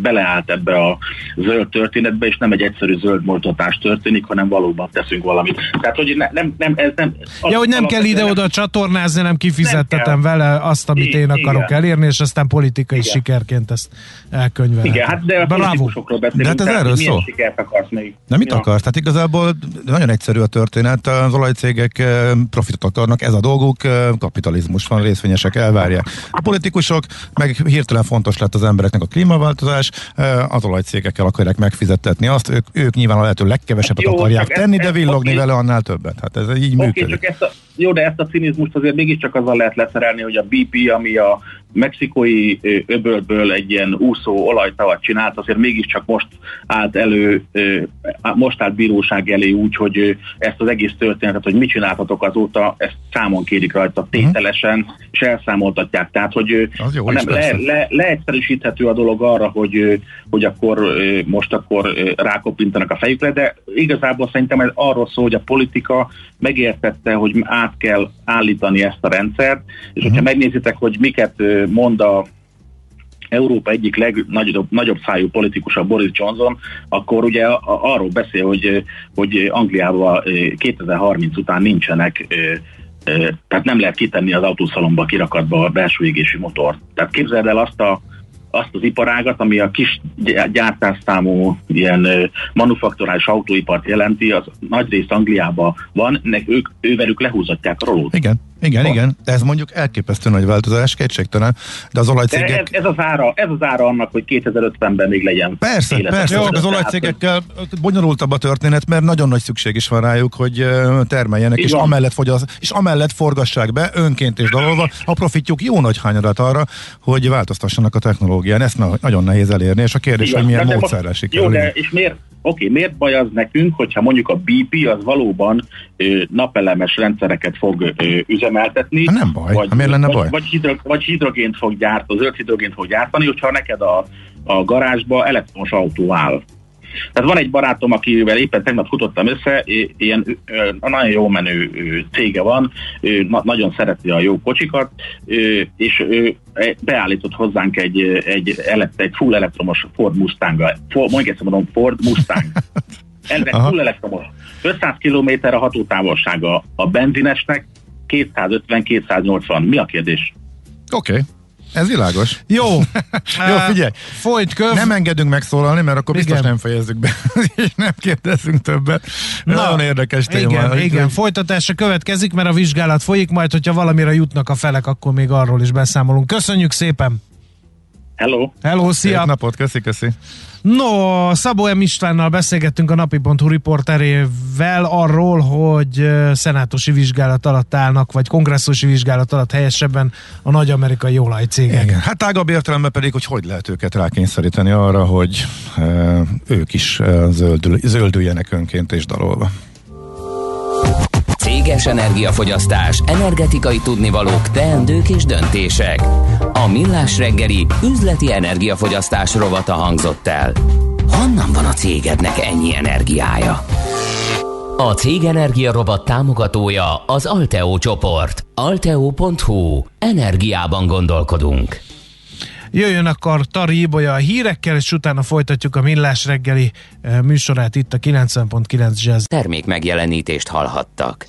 beleállt ebbe a zöld történetbe, és nem egy egyszerű zöld moltatás történik, hanem valóban teszünk valamit. Tehát, hogy ne, nem, nem, ez nem... Ja, hogy nem kell ide-oda csatornázni, nem kifizettetem nem vele azt, amit én akarok igen. elérni, és aztán politikai igen. sikerként ezt elkönyvelhetem. Igen, hát de a politikusokról beszélünk, de hát ez tehát, erről szó. sikert akarsz még. Nem mit ja. akarsz? Tehát igazából nagyon egyszerű a történet, az olajcégek profitot akarnak, ez a dolguk, kapitalizmus van, részvényesek elvárják. A politikusok, meg hirtelen fontos lett az embereknek a klímaváltozás, az olajcégekkel akarják megfizettetni azt, ők, ők nyilván a lehető legkevesebbet hát jó, akarják tenni, ez, de villogni okay. vele annál többet. Hát ez így okay, működik. Csak ezt a, jó, de ezt a cinizmust azért mégiscsak azzal lehet leszerelni, hogy a BP, ami a mexikói öbölből egy ilyen úszó olajtavat csinált, azért mégiscsak most állt elő, most állt bíróság elé úgy, hogy ezt az egész történetet, hogy mit csináltatok azóta, ezt számon kérik rajta mhm. tételesen, és elszámoltatják. Tehát, hogy nem, le, le, leegyszerűsíthető a dolog arra, hogy, hogy akkor most akkor rákopintanak a fejükre, de igazából szerintem ez arról szól, hogy a politika megértette, hogy át kell állítani ezt a rendszert, és uh-huh. hogyha megnézitek, hogy miket mond a Európa egyik legnagyobb nagyobb szájú politikusa Boris Johnson, akkor ugye arról beszél, hogy, hogy Angliában 2030 után nincsenek tehát nem lehet kitenni az autószalomba kirakatba a belső égési motort. Tehát képzeld el azt a azt az iparágat, ami a kis gyártásszámú ilyen manufakturális autóipart jelenti, az nagy részt Angliában van, ők, ővelük lehúzatják a rolót. Igen. Igen, van. igen, ez mondjuk elképesztő nagy változás, kétségtelen, de az olajcégek... De ez, ez, az ára, ez az ára annak, hogy 2050-ben még legyen Persze, életes. persze, csak az olajcégekkel bonyolultabb a történet, mert nagyon nagy szükség is van rájuk, hogy termeljenek, és amellett, fogyaz, és amellett forgassák be önként és dalolva a profitjuk jó nagy hányadat arra, hogy változtassanak a technológián. Ezt nagyon nehéz elérni, és a kérdés, Igen, hogy milyen módszerrel sikerül. Jó, de és miért, Oké, okay, miért baj az nekünk, hogyha mondjuk a BP az valóban ö, napelemes rendszereket fog ö, üzemeltetni? Ha nem baj, vagy, ha miért lenne vagy, baj? Vagy, hidrog, vagy hidrogént fog gyártani, zöld hidrogént fog gyártani, hogyha neked a, a garázsba elektromos autó áll. Tehát van egy barátom, akivel éppen tegnap futottam össze, ilyen nagyon jó menő cége van, nagyon szereti a jó kocsikat, és beállított hozzánk egy, egy, egy full elektromos Ford Mustang, mondjuk ezt mondom, Ford Mustang. Elve full elektromos. 500 km a hatótávolsága a benzinesnek, 250-280. Mi a kérdés? Oké. Okay. Ez világos. Jó. Jó, figyelj. Folyt köv. Nem engedünk megszólalni, mert akkor biztos igen. nem fejezzük be, és nem kérdezünk többet. Na, Nagyon érdekes téma. Igen, igen, folytatása következik, mert a vizsgálat folyik, majd hogyha valamire jutnak a felek, akkor még arról is beszámolunk. Köszönjük szépen! Hello! Hello, szia! Szép napot, köszi, köszi! No, Szabó M. Istvánnal beszélgettünk a napi.hu riporterével arról, hogy szenátusi vizsgálat alatt állnak, vagy kongresszusi vizsgálat alatt helyesebben a nagy amerikai olajcégek. Igen. Hát tágabb értelemben pedig, hogy hogy lehet őket rákényszeríteni arra, hogy e, ők is e, zöldül, zöldüljenek önként és dalolva Semleges energiafogyasztás, energetikai tudnivalók, teendők és döntések. A Millás reggeli üzleti energiafogyasztás rovata hangzott el. Honnan van a cégednek ennyi energiája? A Cég Energia Robot támogatója az Alteo csoport. Alteo.hu. Energiában gondolkodunk. Jöjjön akkor Tari Ibolya a hírekkel, és utána folytatjuk a Millás reggeli műsorát itt a 90.9 Jazz. Termék megjelenítést hallhattak.